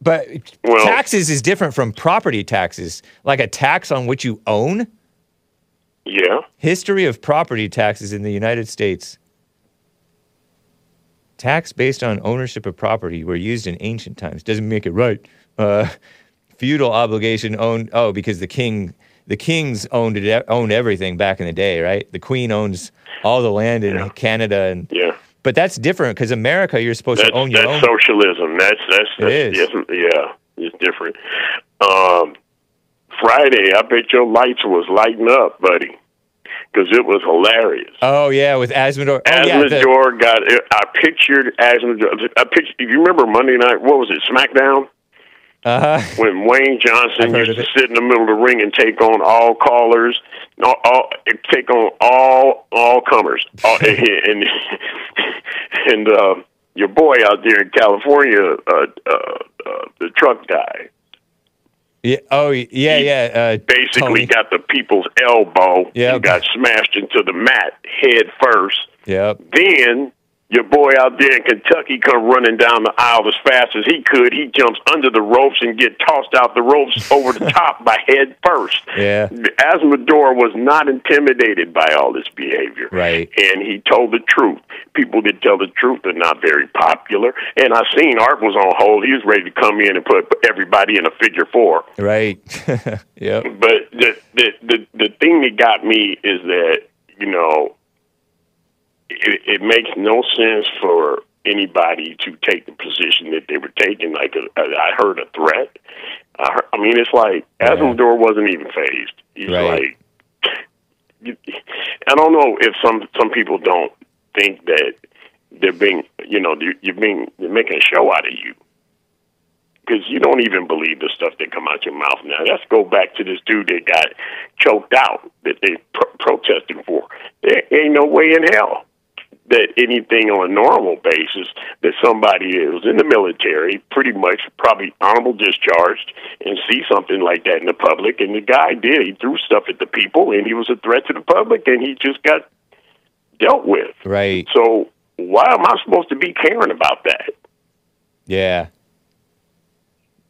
But Well- taxes is different from property taxes, like a tax on what you own. Yeah, History of property taxes in the United States. Tax based on ownership of property were used in ancient times. Doesn't make it right. Uh, feudal obligation owned. Oh, because the king, the kings owned it, owned everything back in the day, right? The queen owns all the land in Yeah. Canada, and yeah. but that's different because America, you're supposed That's to own your that's own. socialism. That's that's, that's is. yes, yeah, it's different. Um, Friday, I bet your lights was lighting up, buddy, because it was hilarious. oh yeah, with Azzmador. Oh yeah, the- Azzmador got. I pictured Azzmador. I pictured. If you remember Monday night, what was it? SmackDown. uh-huh. when Wayne Johnson used to it. sit in the middle of the ring and take on all callers, all, all take on all all comers, all, and and uh, your boy out there in California, uh, uh, uh, the truck guy, yeah. Oh yeah, yeah. Uh, basically Tony. got the people's elbow Yeah. got smashed into the mat head first. Yep. Then your boy out there in Kentucky come running down the aisle as fast as he could. He jumps under the ropes and get tossed out the ropes over the top by head first. Yeah. Azzmador was not intimidated by all this behavior. Right. And he told the truth. People that tell the truth are not very popular. And I seen Art was on hold. He was ready to come in and put everybody in a figure four. Right. yep. But the the the, the thing that got me is that, you know, it, it makes no sense for anybody to take the position that they were taking. Like a, I heard a threat. I, heard, I mean, it's like Azzmador wasn't even phased. He's Right. like, you, I don't know if some some people don't think that they're being, you know, you- you're being they're making a show out of you because you don't even believe the stuff that come out your mouth now. Let's go back to this dude that got choked out that they pro- protested for. There ain't no way in hell that anything on a normal basis that somebody is in the military, pretty much probably honorable discharged, and see something like that in the public. And the guy did. He threw stuff at the people, and he was a threat to the public, and he just got dealt with. Right. So why am I supposed to be caring about that? Yeah.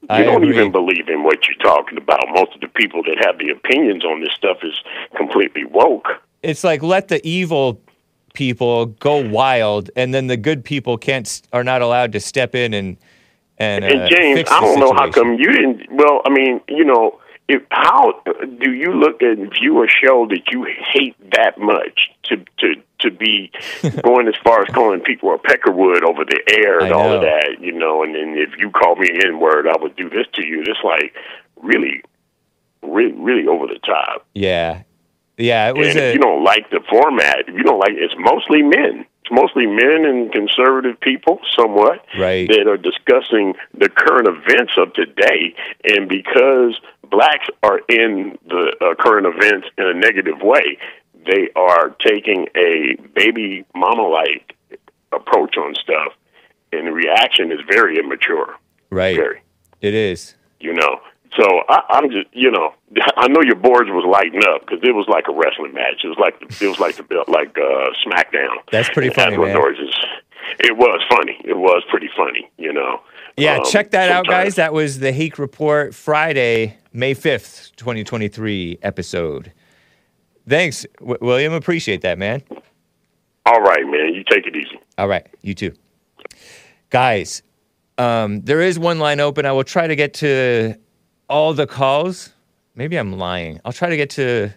You I don't agree. even believe in what you're talking about. Most of the people that have the opinions on this stuff is completely woke. It's like let the evil people go wild, and then the good people can't are not allowed to step in and and, uh, and James, I don't know how come you didn't. Well, I mean, you know, if how do you look and view a show that you hate that much to to to be going as far as calling people a peckerwood over the air and all of that, you know? And then if you call me an N word, I would do this to you. It's like really, really, really over the top. Yeah, yeah. It was and if you don't like the format, if you don't like it's mostly men. It's mostly men and conservative people, somewhat, Right. that are discussing the current events of today. And because blacks are in the uh, current events in a negative way, they are taking a baby mama like approach on stuff, and the reaction is very immature. right. Very It is. you know. So I, I'm just, you know, I know your boards was lighting up because it was like a wrestling match. It was like it was like the belt, like uh, SmackDown. That's pretty And funny, man. It was funny. It was pretty funny. You know. Yeah, Um, check that out, guys. That was the Hake Report Friday, May 5th, 2023 episode. Thanks, w- William. Appreciate that, man. All right, man. You take it easy. All right, you too. Guys, um, there is one line open. I will try to get to all the calls. Maybe I'm lying. I'll try to get to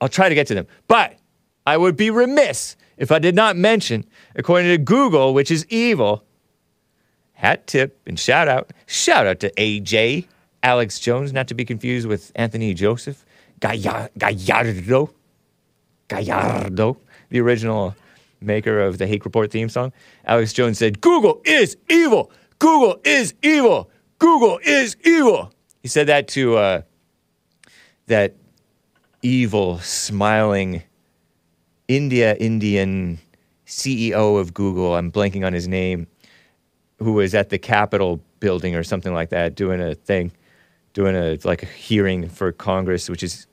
I'll try to get to them. But I would be remiss if I did not mention, according to Google, which is evil, hat tip and shout out. Shout out to AJ, Alex Jones, not to be confused with Anthony Joseph, Galla- Gallardo, Gallardo, the original maker of the Hake Report theme song. Alex Jones said, Google is evil. Google is evil. Google is evil. He said that to uh, that evil, smiling India Indian CEO of Google. I'm blanking on his name, who was at the Capitol building or something like that, doing a thing, doing a like a hearing for Congress, which is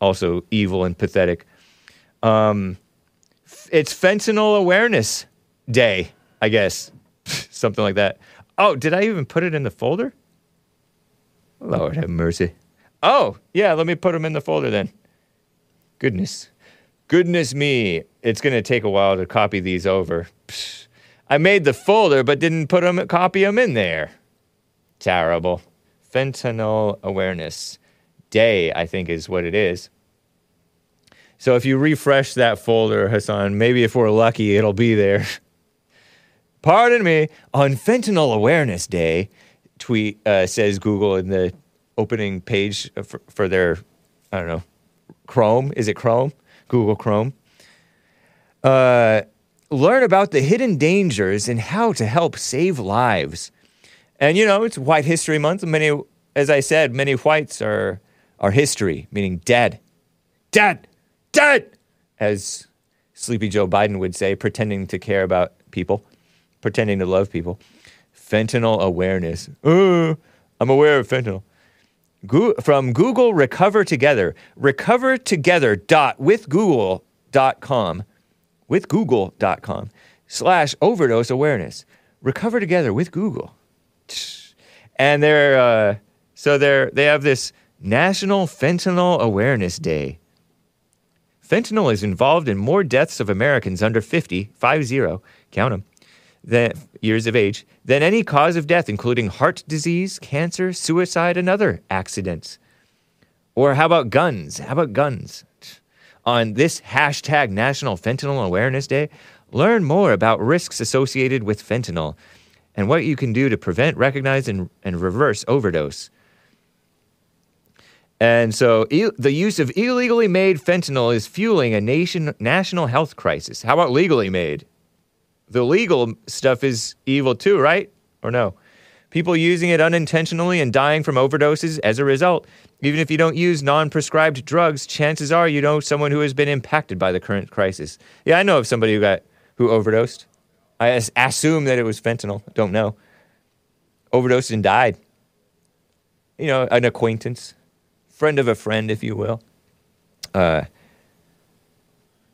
also evil and pathetic. Um, it's Fentanyl Awareness Day, I guess, something like that. Oh, did I even put it in the folder? Lord have mercy. Oh, yeah, let me put them in the folder then. Goodness. Goodness me. It's going to take a while to copy these over. Psh. I made the folder but didn't put them copy them in there. Terrible. Fentanyl Awareness Day, I think is what it is. So if you refresh that folder, Hassan, maybe if we're lucky, it'll be there. Pardon me. On Fentanyl Awareness Day, tweet uh, says Google in the opening page for, for their, I don't know, Chrome. Is it Chrome? Google Chrome. Uh, learn about the hidden dangers and how to help save lives. And you know, it's White History Month. Many, as I said, many whites are are history, meaning dead, dead, dead, as Sleepy Joe Biden would say, pretending to care about people, pretending to love people. Fentanyl awareness. Uh, I'm aware of fentanyl. Goo- from Google Recover Together. Recover Together dot with dot com. With Google.com. slash overdose awareness. Recover together with Google. And they're uh, so they're they have this National Fentanyl Awareness Day. Fentanyl is involved in more deaths of Americans under 50, 50, count them, than, years of age, than any cause of death, including heart disease, cancer, suicide, and other accidents. Or how about guns? How about guns? On this hashtag National Fentanyl Awareness Day, learn more about risks associated with fentanyl and what you can do to prevent, recognize, and, and reverse overdose. And so il- the use of illegally made fentanyl is fueling a nation national health crisis. How about legally made? The legal stuff is evil too, right? Or no? People using it unintentionally and dying from overdoses as a result. Even if you don't use non-prescribed drugs, chances are you know someone who has been impacted by the current crisis. Yeah, I know of somebody who got who overdosed. I as- assume that it was fentanyl. Don't know. Overdosed and died. You know, an acquaintance friend of a friend, if you will. Uh,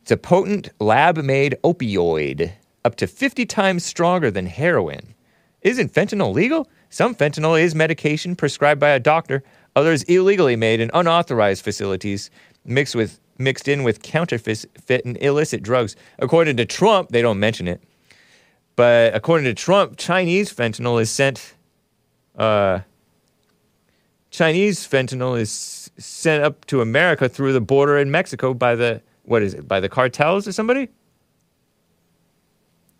it's a potent lab made opioid, up to 50 times stronger than heroin. Isn't fentanyl legal? Some fentanyl is medication prescribed by a doctor, others illegally made in unauthorized facilities, mixed with mixed in with counterfeit and illicit drugs. According to Trump, they don't mention it, but according to Trump, Chinese fentanyl is sent. Uh, Chinese fentanyl is sent up to America through the border in Mexico by the what is it? By the cartels or somebody?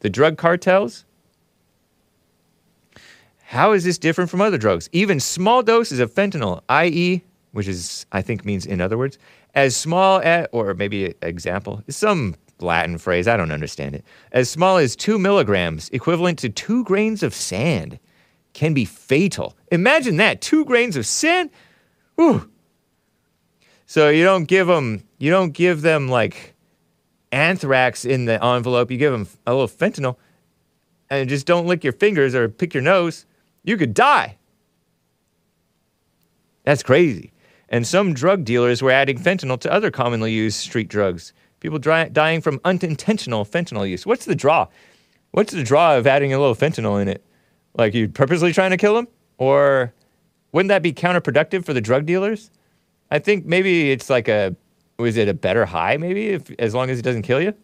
The drug cartels? How is this different from other drugs? Even small doses of fentanyl, i.e., which is I think means in other words, as small as or maybe example, some Latin phrase, I don't understand it. As small as 2 milligrams, equivalent to 2 grains of sand can be fatal. Imagine that, two grains of sand. So you don't give them, you don't give them like anthrax in the envelope. You give them a little fentanyl, and just don't lick your fingers or pick your nose. You could die. That's crazy. And some drug dealers were adding fentanyl to other commonly used street drugs. People dry, dying from unintentional fentanyl use. What's the draw? What's the draw of adding a little fentanyl in it? Like you purposely trying to kill them? Or wouldn't that be counterproductive for the drug dealers? I think maybe it's like a was it a better high maybe if as long as it doesn't kill you?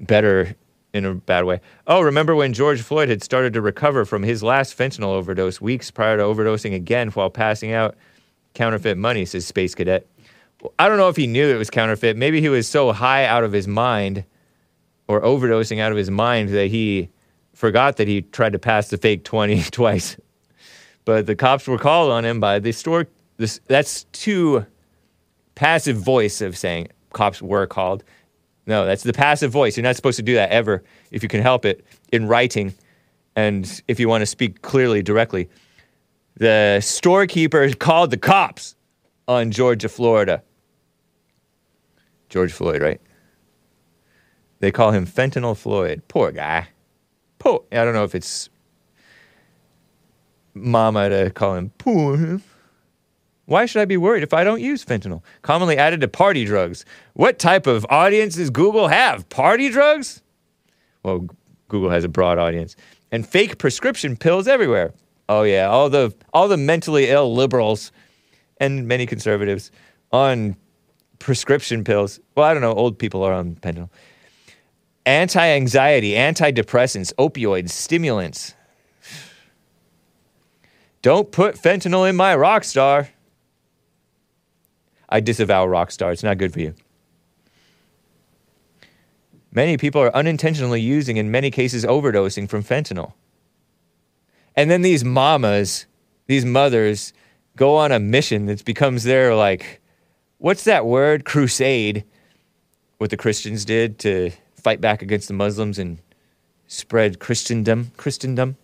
Better in a bad way. Oh, remember when George Floyd had started to recover from his last fentanyl overdose weeks prior to overdosing again while passing out counterfeit money, says Space Cadet. I don't know if he knew it was counterfeit. Maybe he was so high out of his mind or overdosing out of his mind that he forgot that he tried to pass the fake 20 twice. But the cops were called on him by the store. This, that's too passive voice of saying cops were called. No, that's the passive voice. You're not supposed to do that ever if you can help it in writing and if you want to speak clearly, directly. The storekeeper called the cops on Georgia, Florida. George Floyd, right? They call him Fentanyl Floyd. Poor guy. Poor. I don't know if it's mama to call him poor. Why should I be worried if I don't use fentanyl? Commonly added to party drugs. What type of audience does Google have? Party drugs? Well, Google has a broad audience. And fake prescription pills everywhere. Oh yeah, all the all the mentally ill liberals and many conservatives on prescription pills. Well, I don't know, old people are on fentanyl. Anti-anxiety, antidepressants, opioids, stimulants. Don't put fentanyl in my Rockstar. I disavow Rockstar. It's not good for you. Many people are unintentionally using, in many cases, overdosing from fentanyl. And then these mamas, these mothers, go on a mission that becomes their, like, what's that word? Crusade. What the Christians did to fight back against the Muslims and spread Christendom. Christendom.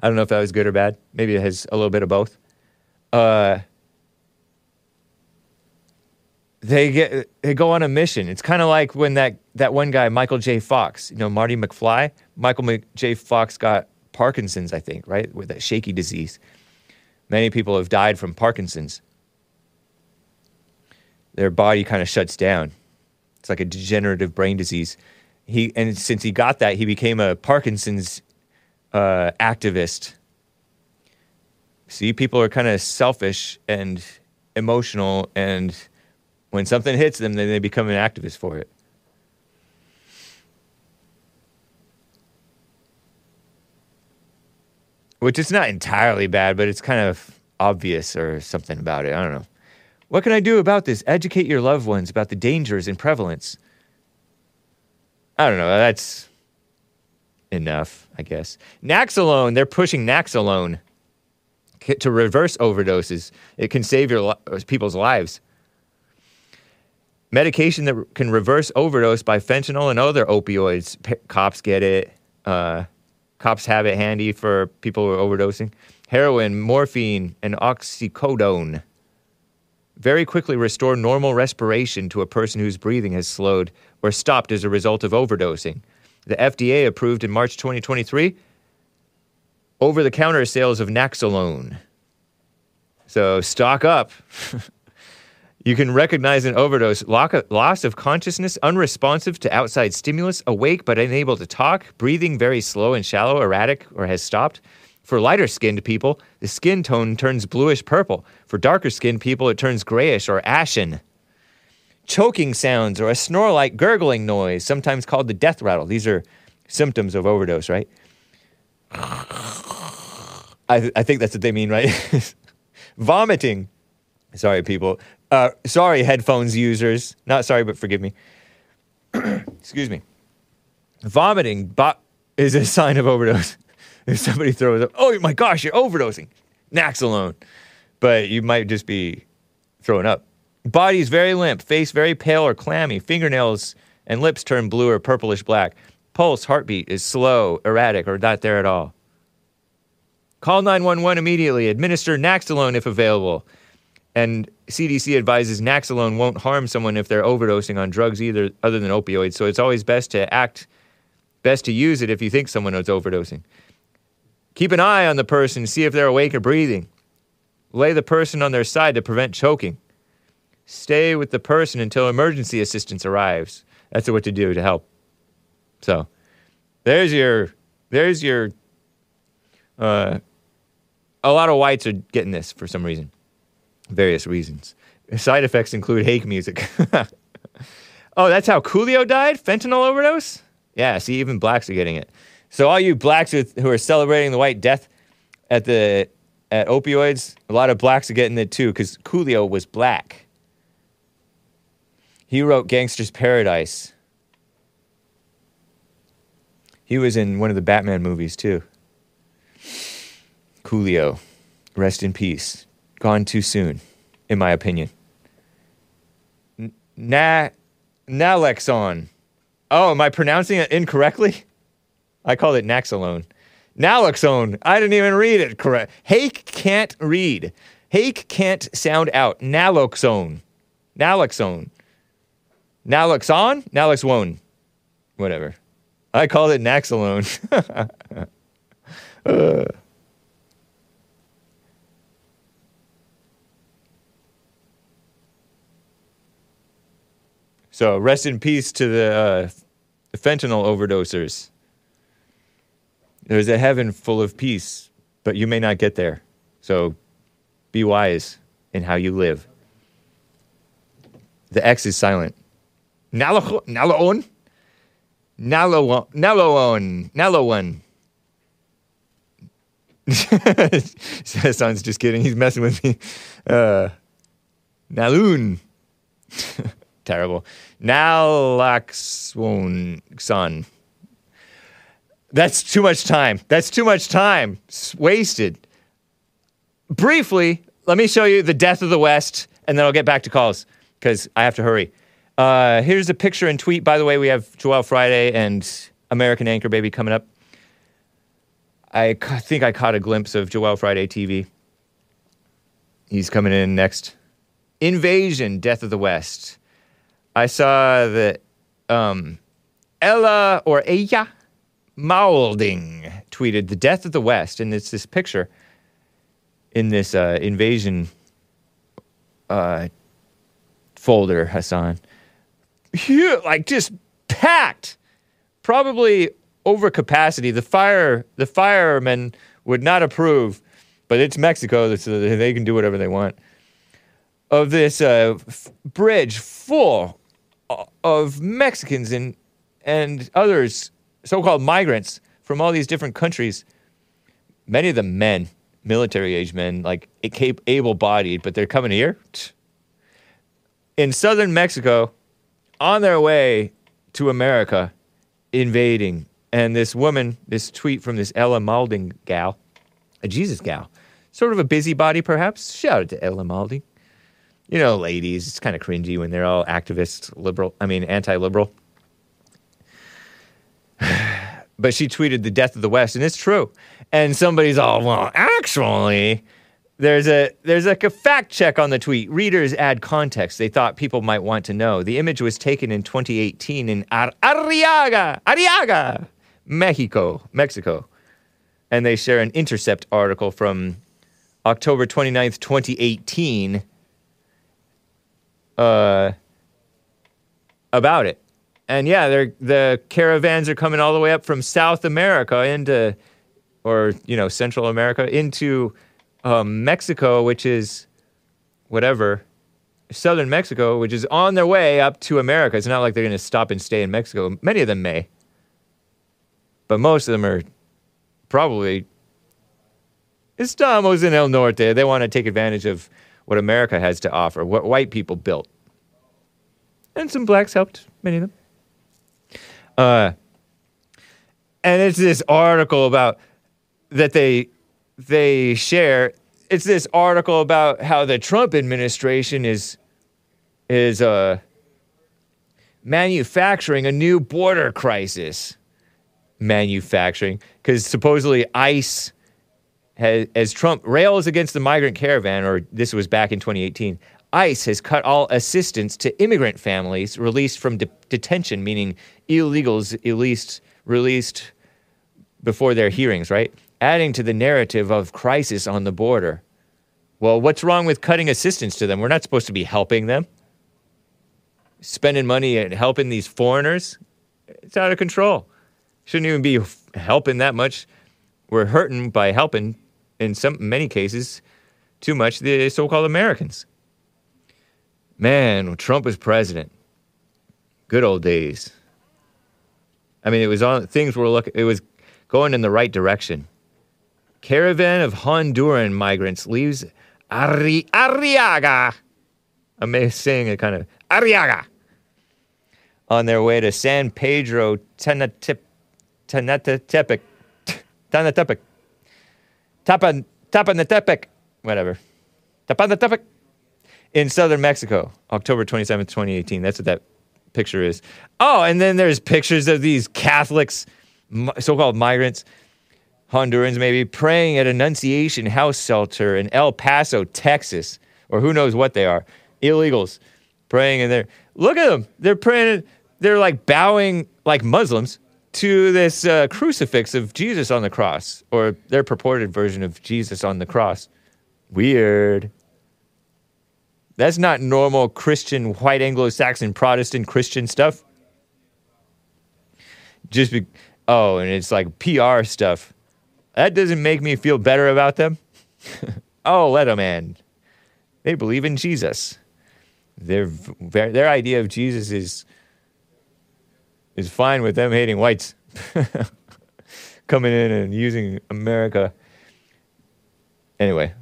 I don't know if that was good or bad. Maybe it has a little bit of both. Uh, they get they go on a mission. It's kind of like when that that one guy Michael J. Fox, you know Marty McFly. Michael Mc- J. Fox got Parkinson's, I think, right, with that shaky disease. Many people have died from Parkinson's. Their body kind of shuts down. It's like a degenerative brain disease, He and since he got that, he became a Parkinson's uh, activist. See, people are kind of selfish and emotional, and when something hits them, then they become an activist for it. Which is not entirely bad, but it's kind of obvious or something about it. I don't know. What can I do about this? Educate your loved ones about the dangers and prevalence. I don't know. That's enough, I guess. Naxalone, they're pushing Naxalone to reverse overdoses. It can save your people's lives. Medication that can reverse overdose by fentanyl and other opioids. P- cops get it. Uh, cops have it handy for people who are overdosing. Heroin, morphine, and oxycodone very quickly restore normal respiration to a person whose breathing has slowed or stopped as a result of overdosing. The FDA approved in March 2023 over the counter sales of Naxalone. So stock up. you can recognize an overdose loss of consciousness, unresponsive to outside stimulus, awake but unable to talk, breathing very slow and shallow, erratic, or has stopped. For lighter skinned people, the skin tone turns bluish purple. For darker skinned people, it turns grayish or ashen. Choking sounds or a snore like gurgling noise, sometimes called the death rattle. These are symptoms of overdose, right? I, I think that's what they mean, right? Vomiting. Sorry, people. Uh, sorry, headphones users. Not sorry, but forgive me. Excuse me. Vomiting bo- is a sign of overdose. if somebody throws up, oh my gosh, you're overdosing. Naxalone. But you might just be throwing up. Body is very limp, face very pale or clammy, fingernails and lips turn blue or purplish black. Pulse, heartbeat is slow, erratic, or not there at all. Call 911 immediately. Administer Naxalone if available. And CDC advises Naxalone won't harm someone if they're overdosing on drugs either other than opioids. So it's always best to act, best to use it if you think someone is overdosing. Keep an eye on the person, see if they're awake or breathing. Lay the person on their side to prevent choking. Stay with the person until emergency assistance arrives. That's what to do to help. So, there's your, there's your. Uh, a lot of whites are getting this for some reason, various reasons. Side effects include hake music. oh, that's how Coolio died? Fentanyl overdose? Yeah, see, even blacks are getting it. So all you blacks with, who are celebrating the White Death at the at opioids, a lot of blacks are getting it too because Coolio was black. He wrote Gangster's Paradise. He was in one of the Batman movies too. Coolio, rest in peace. Gone too soon, in my opinion. Na Nalexon. Oh, am I pronouncing it incorrectly? I called it Naxalone. Naloxone. I didn't even read it correct. Hake can't read. Hake can't sound out. Naloxone. Naloxone. Naloxon? Naloxone. Whatever. I called it Naxalone. Uh. So rest in peace to the uh, fentanyl overdosers. There's a heaven full of peace, but you may not get there. So be wise in how you live. The X is silent. Nalo- Naloon? Naloon. Naloon. Naloon. Son's just kidding. He's messing with me. Uh, Naloon. Terrible. Naloxone. Son. That's too much time. That's too much time. It's wasted. Briefly, let me show you the death of the West, and then I'll get back to calls because I have to hurry. Uh, here's a picture and tweet. By the way, we have Joel Friday and American Anchor Baby coming up. I ca- think I caught a glimpse of Joel Friday TV. He's coming in next. Invasion, Death of the West. I saw that um, Ella or Ella Maulding tweeted the death of the West, and it's this picture in this uh, invasion uh, folder, Hassan. Like just packed probably over capacity. The fire, the firemen would not approve, but it's Mexico, so they can do whatever they want. Of this uh, f- bridge full Uh, of Mexicans and and others, so-called migrants from all these different countries. Many of them men, military-age men, like able-bodied, but they're coming here in southern Mexico on their way to America, invading. And this woman, this tweet from this Ella Maulding gal, a Jesus gal, sort of a busybody perhaps. Shout out to Ella Maulding. You know, ladies, it's kind of cringy when they're all activists, liberal, I mean, anti liberal. but she tweeted the death of the West, and it's true. And somebody's all, well, actually, there's a there's like a fact check on the tweet. Readers add context they thought people might want to know. The image was taken in 2018 in Ar- Arriaga, Arriaga, Mexico, Mexico. And they share an intercept article from October 29th, 2018 uh about it. And yeah, they're, the caravans are coming all the way up from South America into or you know, Central America into um, Mexico, which is whatever, southern Mexico, which is on their way up to America. It's not like they're going to stop and stay in Mexico. Many of them may, but most of them are probably estamos en el norte. They want to take advantage of what America has to offer, what white people built. And some blacks helped, many of them. Uh, and it's this article about that they they share it's this article about how the Trump administration is is uh, manufacturing a new border crisis. Manufacturing because supposedly ICE as Trump rails against the migrant caravan, or this was back in 2018. ICE has cut all assistance to immigrant families released from de- detention, meaning illegals released released before their hearings, right? Adding to the narrative of crisis on the border. Well, what's wrong with cutting assistance to them? We're not supposed to be helping them. Spending money and helping these foreigners, it's out of control. Shouldn't even be helping that much. We're hurting by helping, in some many cases, too much the so-called Americans. Man, when Trump was president, good old days. I mean, it was on things were looking. It was going in the right direction. Caravan of Honduran migrants leaves Arri- Arriaga. I'm saying it kind of Arriaga. On their way to San Pedro Tanatip, Tanatepec, Tanatepec, Tapan, Tapanatepec, whatever. Tapanatepec in southern Mexico, October 27th, 2018. That's what that picture is. Oh, and then there's pictures of these Catholics, so-called migrants, Hondurans maybe, praying at Annunciation House Shelter in El Paso, Texas, or who knows what they are. Illegals praying in there. Look at them. They're praying. They're like bowing like Muslims to this uh, crucifix of Jesus on the cross, or their purported version of Jesus on the cross. Weird. That's not normal Christian, white Anglo Saxon, Protestant Christian stuff. Just be, oh, and it's like PR stuff. That doesn't make me feel better about them. oh, let them in. They believe in Jesus. Their, their their idea of Jesus is is fine with them hating whites. Coming in and using America. Anyway,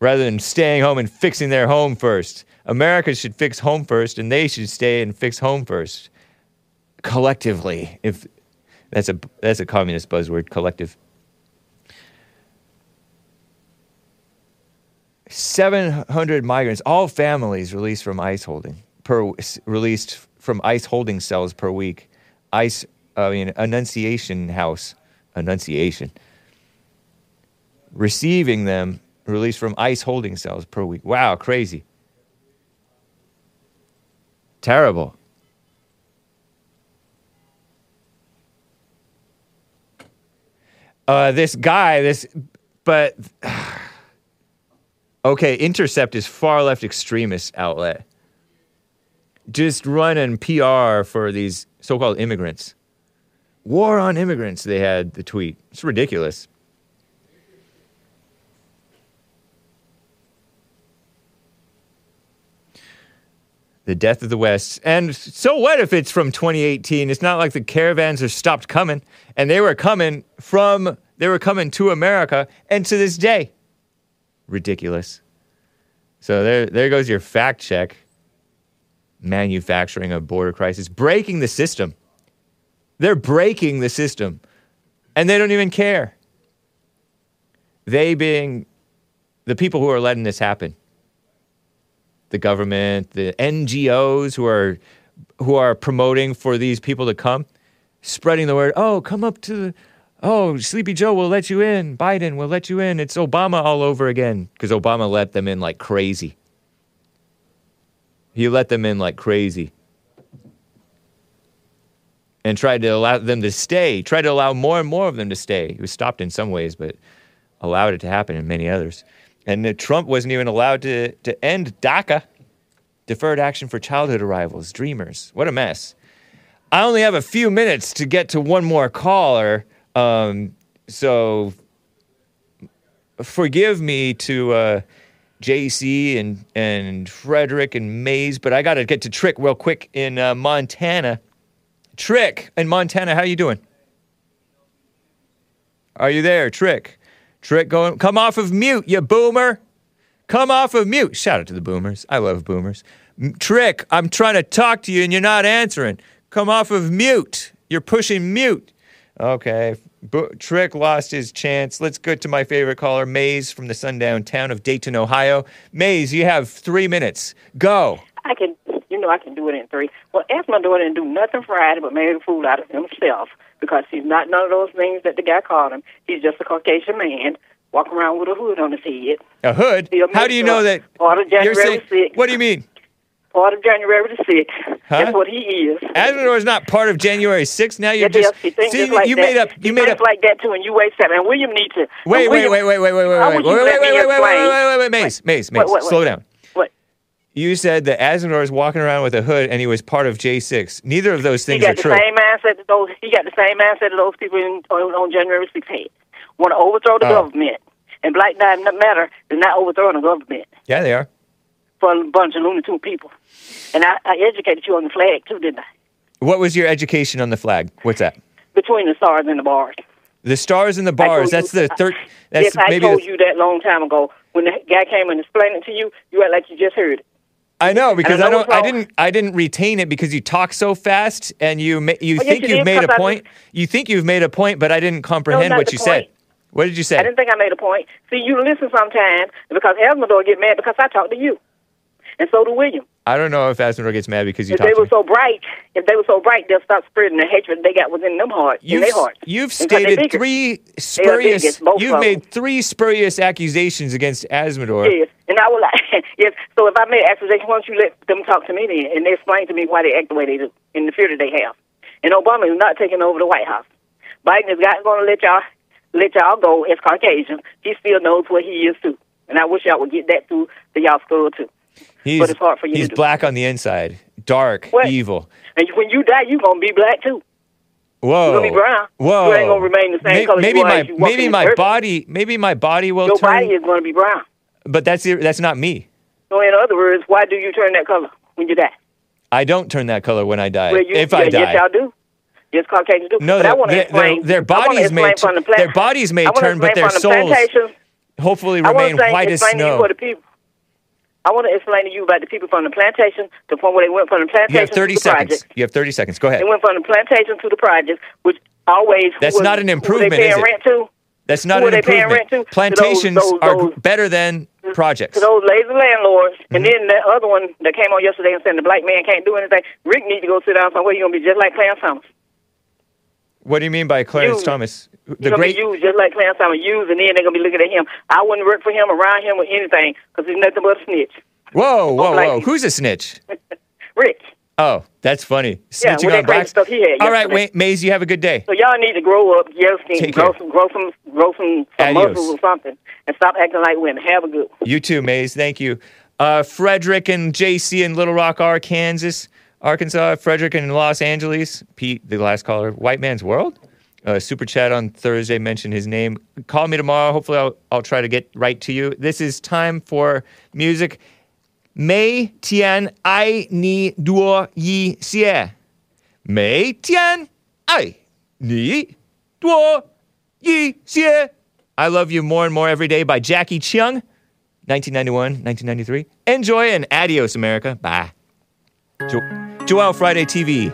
rather than staying home and fixing their home first. America should fix home first, and they should stay and fix home first, collectively. If that's a that's a communist buzzword, collective. Seven hundred migrants, all families released from ICE holding per released from ICE holding cells per week. ICE, I mean, Annunciation House, Annunciation receiving them released from ICE holding cells per week. Wow, crazy. Terrible. Uh, this guy, this, but okay, Intercept is far left extremist outlet. Just running PR for these so-called immigrants. War on immigrants, they had the tweet. It's ridiculous. The death of the West. And so what if it's from 2018? It's not like the caravans are stopped coming. And they were coming from, they were coming to America and to this day. Ridiculous. So there, there goes your fact check. Manufacturing a border crisis, breaking the system. They're breaking the system. And they don't even care. They being the people who are letting this happen. The government, the NGOs who are who are promoting for these people to come, spreading the word, oh, come up to the oh, Sleepy Joe will let you in. Biden will let you in. It's Obama all over again. Because Obama let them in like crazy. He let them in like crazy and tried to allow them to stay, tried to allow more and more of them to stay. He was stopped in some ways, but allowed it to happen in many others. And Trump wasn't even allowed to, to end DACA, Deferred Action for Childhood Arrivals, Dreamers. What a mess. I only have a few minutes to get to one more caller, um, so forgive me to uh, JC and, and Frederick and Maze, but I got to get to Trick real quick in uh, Montana. Trick in Montana, how you doing? Are you there, Trick? Trick, going, come off of mute, you boomer. Come off of mute. Shout out to the boomers. I love boomers. Trick, I'm trying to talk to you and you're not answering. Come off of mute. You're pushing mute. Okay. Bo- Trick lost his chance. Let's go to my favorite caller, Maze from the sundown town of Dayton, Ohio. Maze, you have three minutes. Go. I can, you know, I can do it in three. Well, ask my daughter and do nothing Friday but make a fool out of himself because he's not none of those things that the guy called him. He's just a Caucasian man walking around with a hood on his head. A hood? How do you know that? Part of You're January saying, 6th. what do you mean? Part of January the 6th. Huh? That's what he is. Azzmador is not part of January 6th. Now you're Yes, just yes, he see, like you that. made up. He You made up. like that too, and you wait seven. And William needs to. Wait, wait, William, wait, wait, wait, wait, wait, wait, wait, wait, wait, wait, wait, wait, explain? wait, wait, wait, Mace, Mace, Mace, What, what, what? slow down. What? You said that Azzmador is walking around with a hood and he was part of J6. Neither of those He things got are the true. same mindset that those. He got the same mindset that those people in, on, on January 6th had. Want to overthrow the Oh. government, and Black Lives Matter is not overthrowing the government Yeah, they are. For a bunch of Looney Tune people. And I, I educated you on the flag too, didn't I? What was your education on the flag? What's that? Between the stars and the bars. The stars and the bars. That's you- the third. That's yes, I told the, you that long time ago. When the guy came and explained it to you, you act like you just heard it. I know because know I don't. I didn't. I didn't retain it because you talk so fast and you. Ma- you Oh, yes, think you you've made a I point. You think you've made a point, but I didn't comprehend not what you point. said. What did you say? I didn't think I made a point. See, you listen sometimes because Elmador get mad because I talk to you, and so do William. I don't know if Azzmador gets mad because you If they were so bright, if they were so bright, they'll stop spreading the hatred they got within them hearts, in You've, their hearts. you've stated three spurious. both You've made three spurious accusations against Azzmador. Yes, and I will. yes. So if I made accusations, why don't you let them talk to me then, and they explain to me why they act the way they do, and the fear that they have. And Obama is not taking over the White House. Biden is not going to let y'all let y'all go as Caucasian. He still knows what he is too, and I wish y'all would get that through to y'all skull too. He's, But it's hard for you to He's do. black on the inside, dark, What? evil. And when you die, you gonna be black too. Whoa. You gonna be brown. Whoa. You ain't gonna remain the same May- color maybe you my maybe my body maybe my body will Your turn body is gonna be brown. but that's that's not me. So in other words, why do you turn that color when you die? I don't turn that color when I die. Well, you, if yeah, I die. yes, y'all do. Yes, Caucasians do. No, but I want to explain. their- their bodies may t- the their bodies may turn, but their the souls hopefully remain white as explain to you snow. for the people. I want to explain to you about the people from the plantation, the point where they went from the plantation You have 30 to the seconds. project. You have 30 seconds. Go ahead. They went from the plantation to the project, which always That's was- not an who improvement, They paying is it? rent to That's not who an they paying improvement. rent to? To Plantations those- those- are those- better than projects. to those lazy landlords. Mm-hmm. And then that other one that came on yesterday and said the black man can't do anything. Rick needs to go sit down somewhere. You're gonna be just like Clarence Thomas. What do you mean by Clarence You- Thomas? The gonna great be used just like Clarence Thomas used, and then they're gonna be looking at him. I wouldn't work for him, around him, with anything, because he's nothing but a snitch. Whoa, whoa, whoa. people. Who's a snitch? Rick. Oh, that's funny. Yeah, Snitching that on blacks. stuff he had All right, wait, Maze, you have a good day. So y'all need to grow up, yes, and grow care. some, grow some, grow some, some muscles or something, and stop acting like women. Have a good. one. You too, Maze. Thank you. Uh, Frederick and JC in Little Rock, Arkansas. Arkansas, Frederick, and Los Angeles. Pete, the last caller. White Man's World. Uh, super chat on Thursday mentioned his name. Call me tomorrow. Hopefully, I'll, I'll try to get right to you. This is time for music. Mei tian ai ni duo yi xie. Mei tian ai ni duo yi xie. I Love You More and More Every Day by Jacky Cheung. 1991, 1993. Enjoy and adios, America. Bye. Jo- Joel Friday TV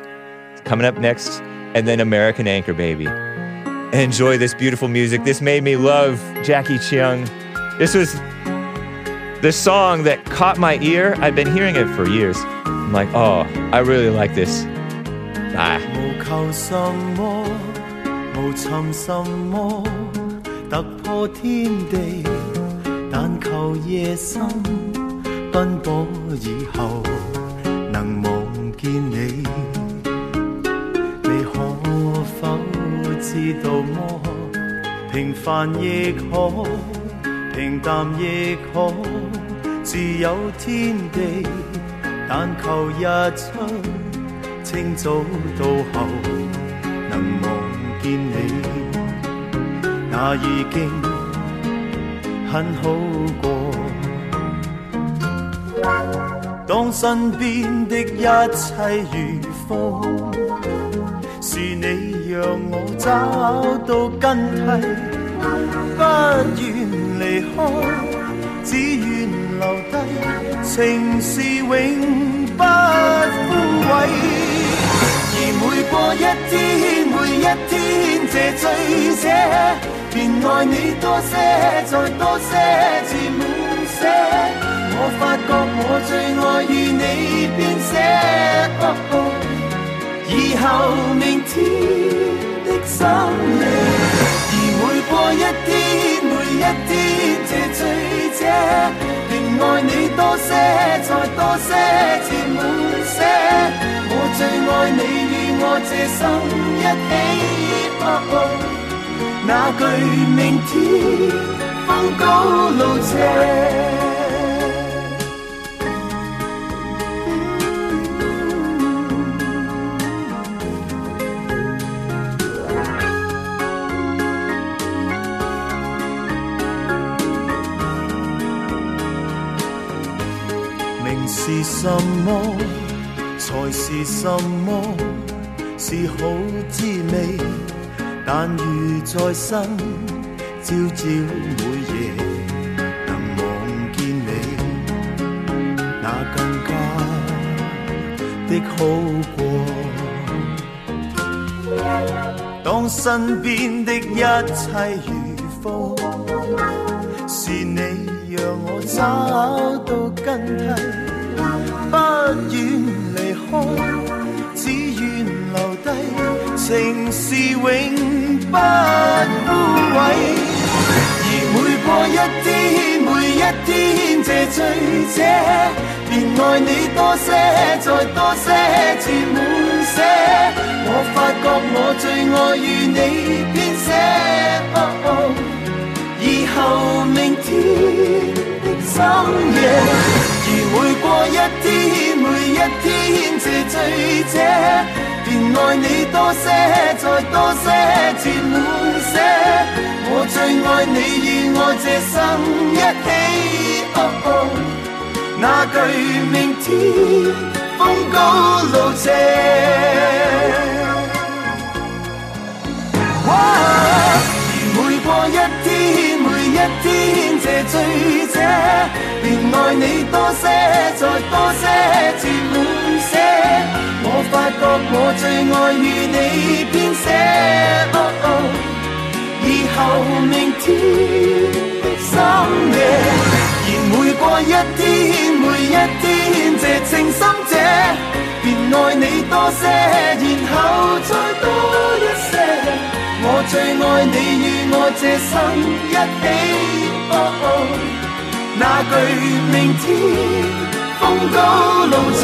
coming up next, and then American Anchor Baby. Enjoy this beautiful music. This made me love Jacky Cheung. This was the song that caught my ear. I've been hearing it for years. I'm like, oh, I really like this. Ah. Bye. 知道么？平凡亦可，平淡亦可，自有天地，但求日出。清早到後能望見你，那已經很好過。當身邊的一切如風，是你让我找到根蒂，不愿离开，只愿留低，情是永不枯萎。而每过一天，每一天这醉者，便爱你多些，再多些，至滿瀉。我发觉我最爱与你编写，以後明天的深夜。而每過一天，每一天這醉者，便愛你多些，再多些，至滿些。我最愛你與我這生一起，哦哦那句明天風高路斜。什麼？才是什麼？是好滋味，但如在生，朝朝每夜能望見你，那更加的好過。當身邊的一切如风，是你讓我找到根蒂。不愿離開，只願留低，情是永不枯萎。而每過一天，每一天這醉者，便愛你多些，再多些，至滿瀉。我發覺我最愛與你編寫，哦哦以後明天的深夜。而每過一天，每一天这醉者，便爱你多些，再多些，至满泻。我最爱你与我这生一起，哦哦那句明天风高路斜。哇而每过一 一天這醉者，便愛你多些，再多些，至滿些。我發覺我最愛與你編寫，哦哦以後明天的深夜。而每過一天，每一天这情深者，便愛你多些，然後再多。我最爱你与我这生一起，哦哦那句明天风高路斜。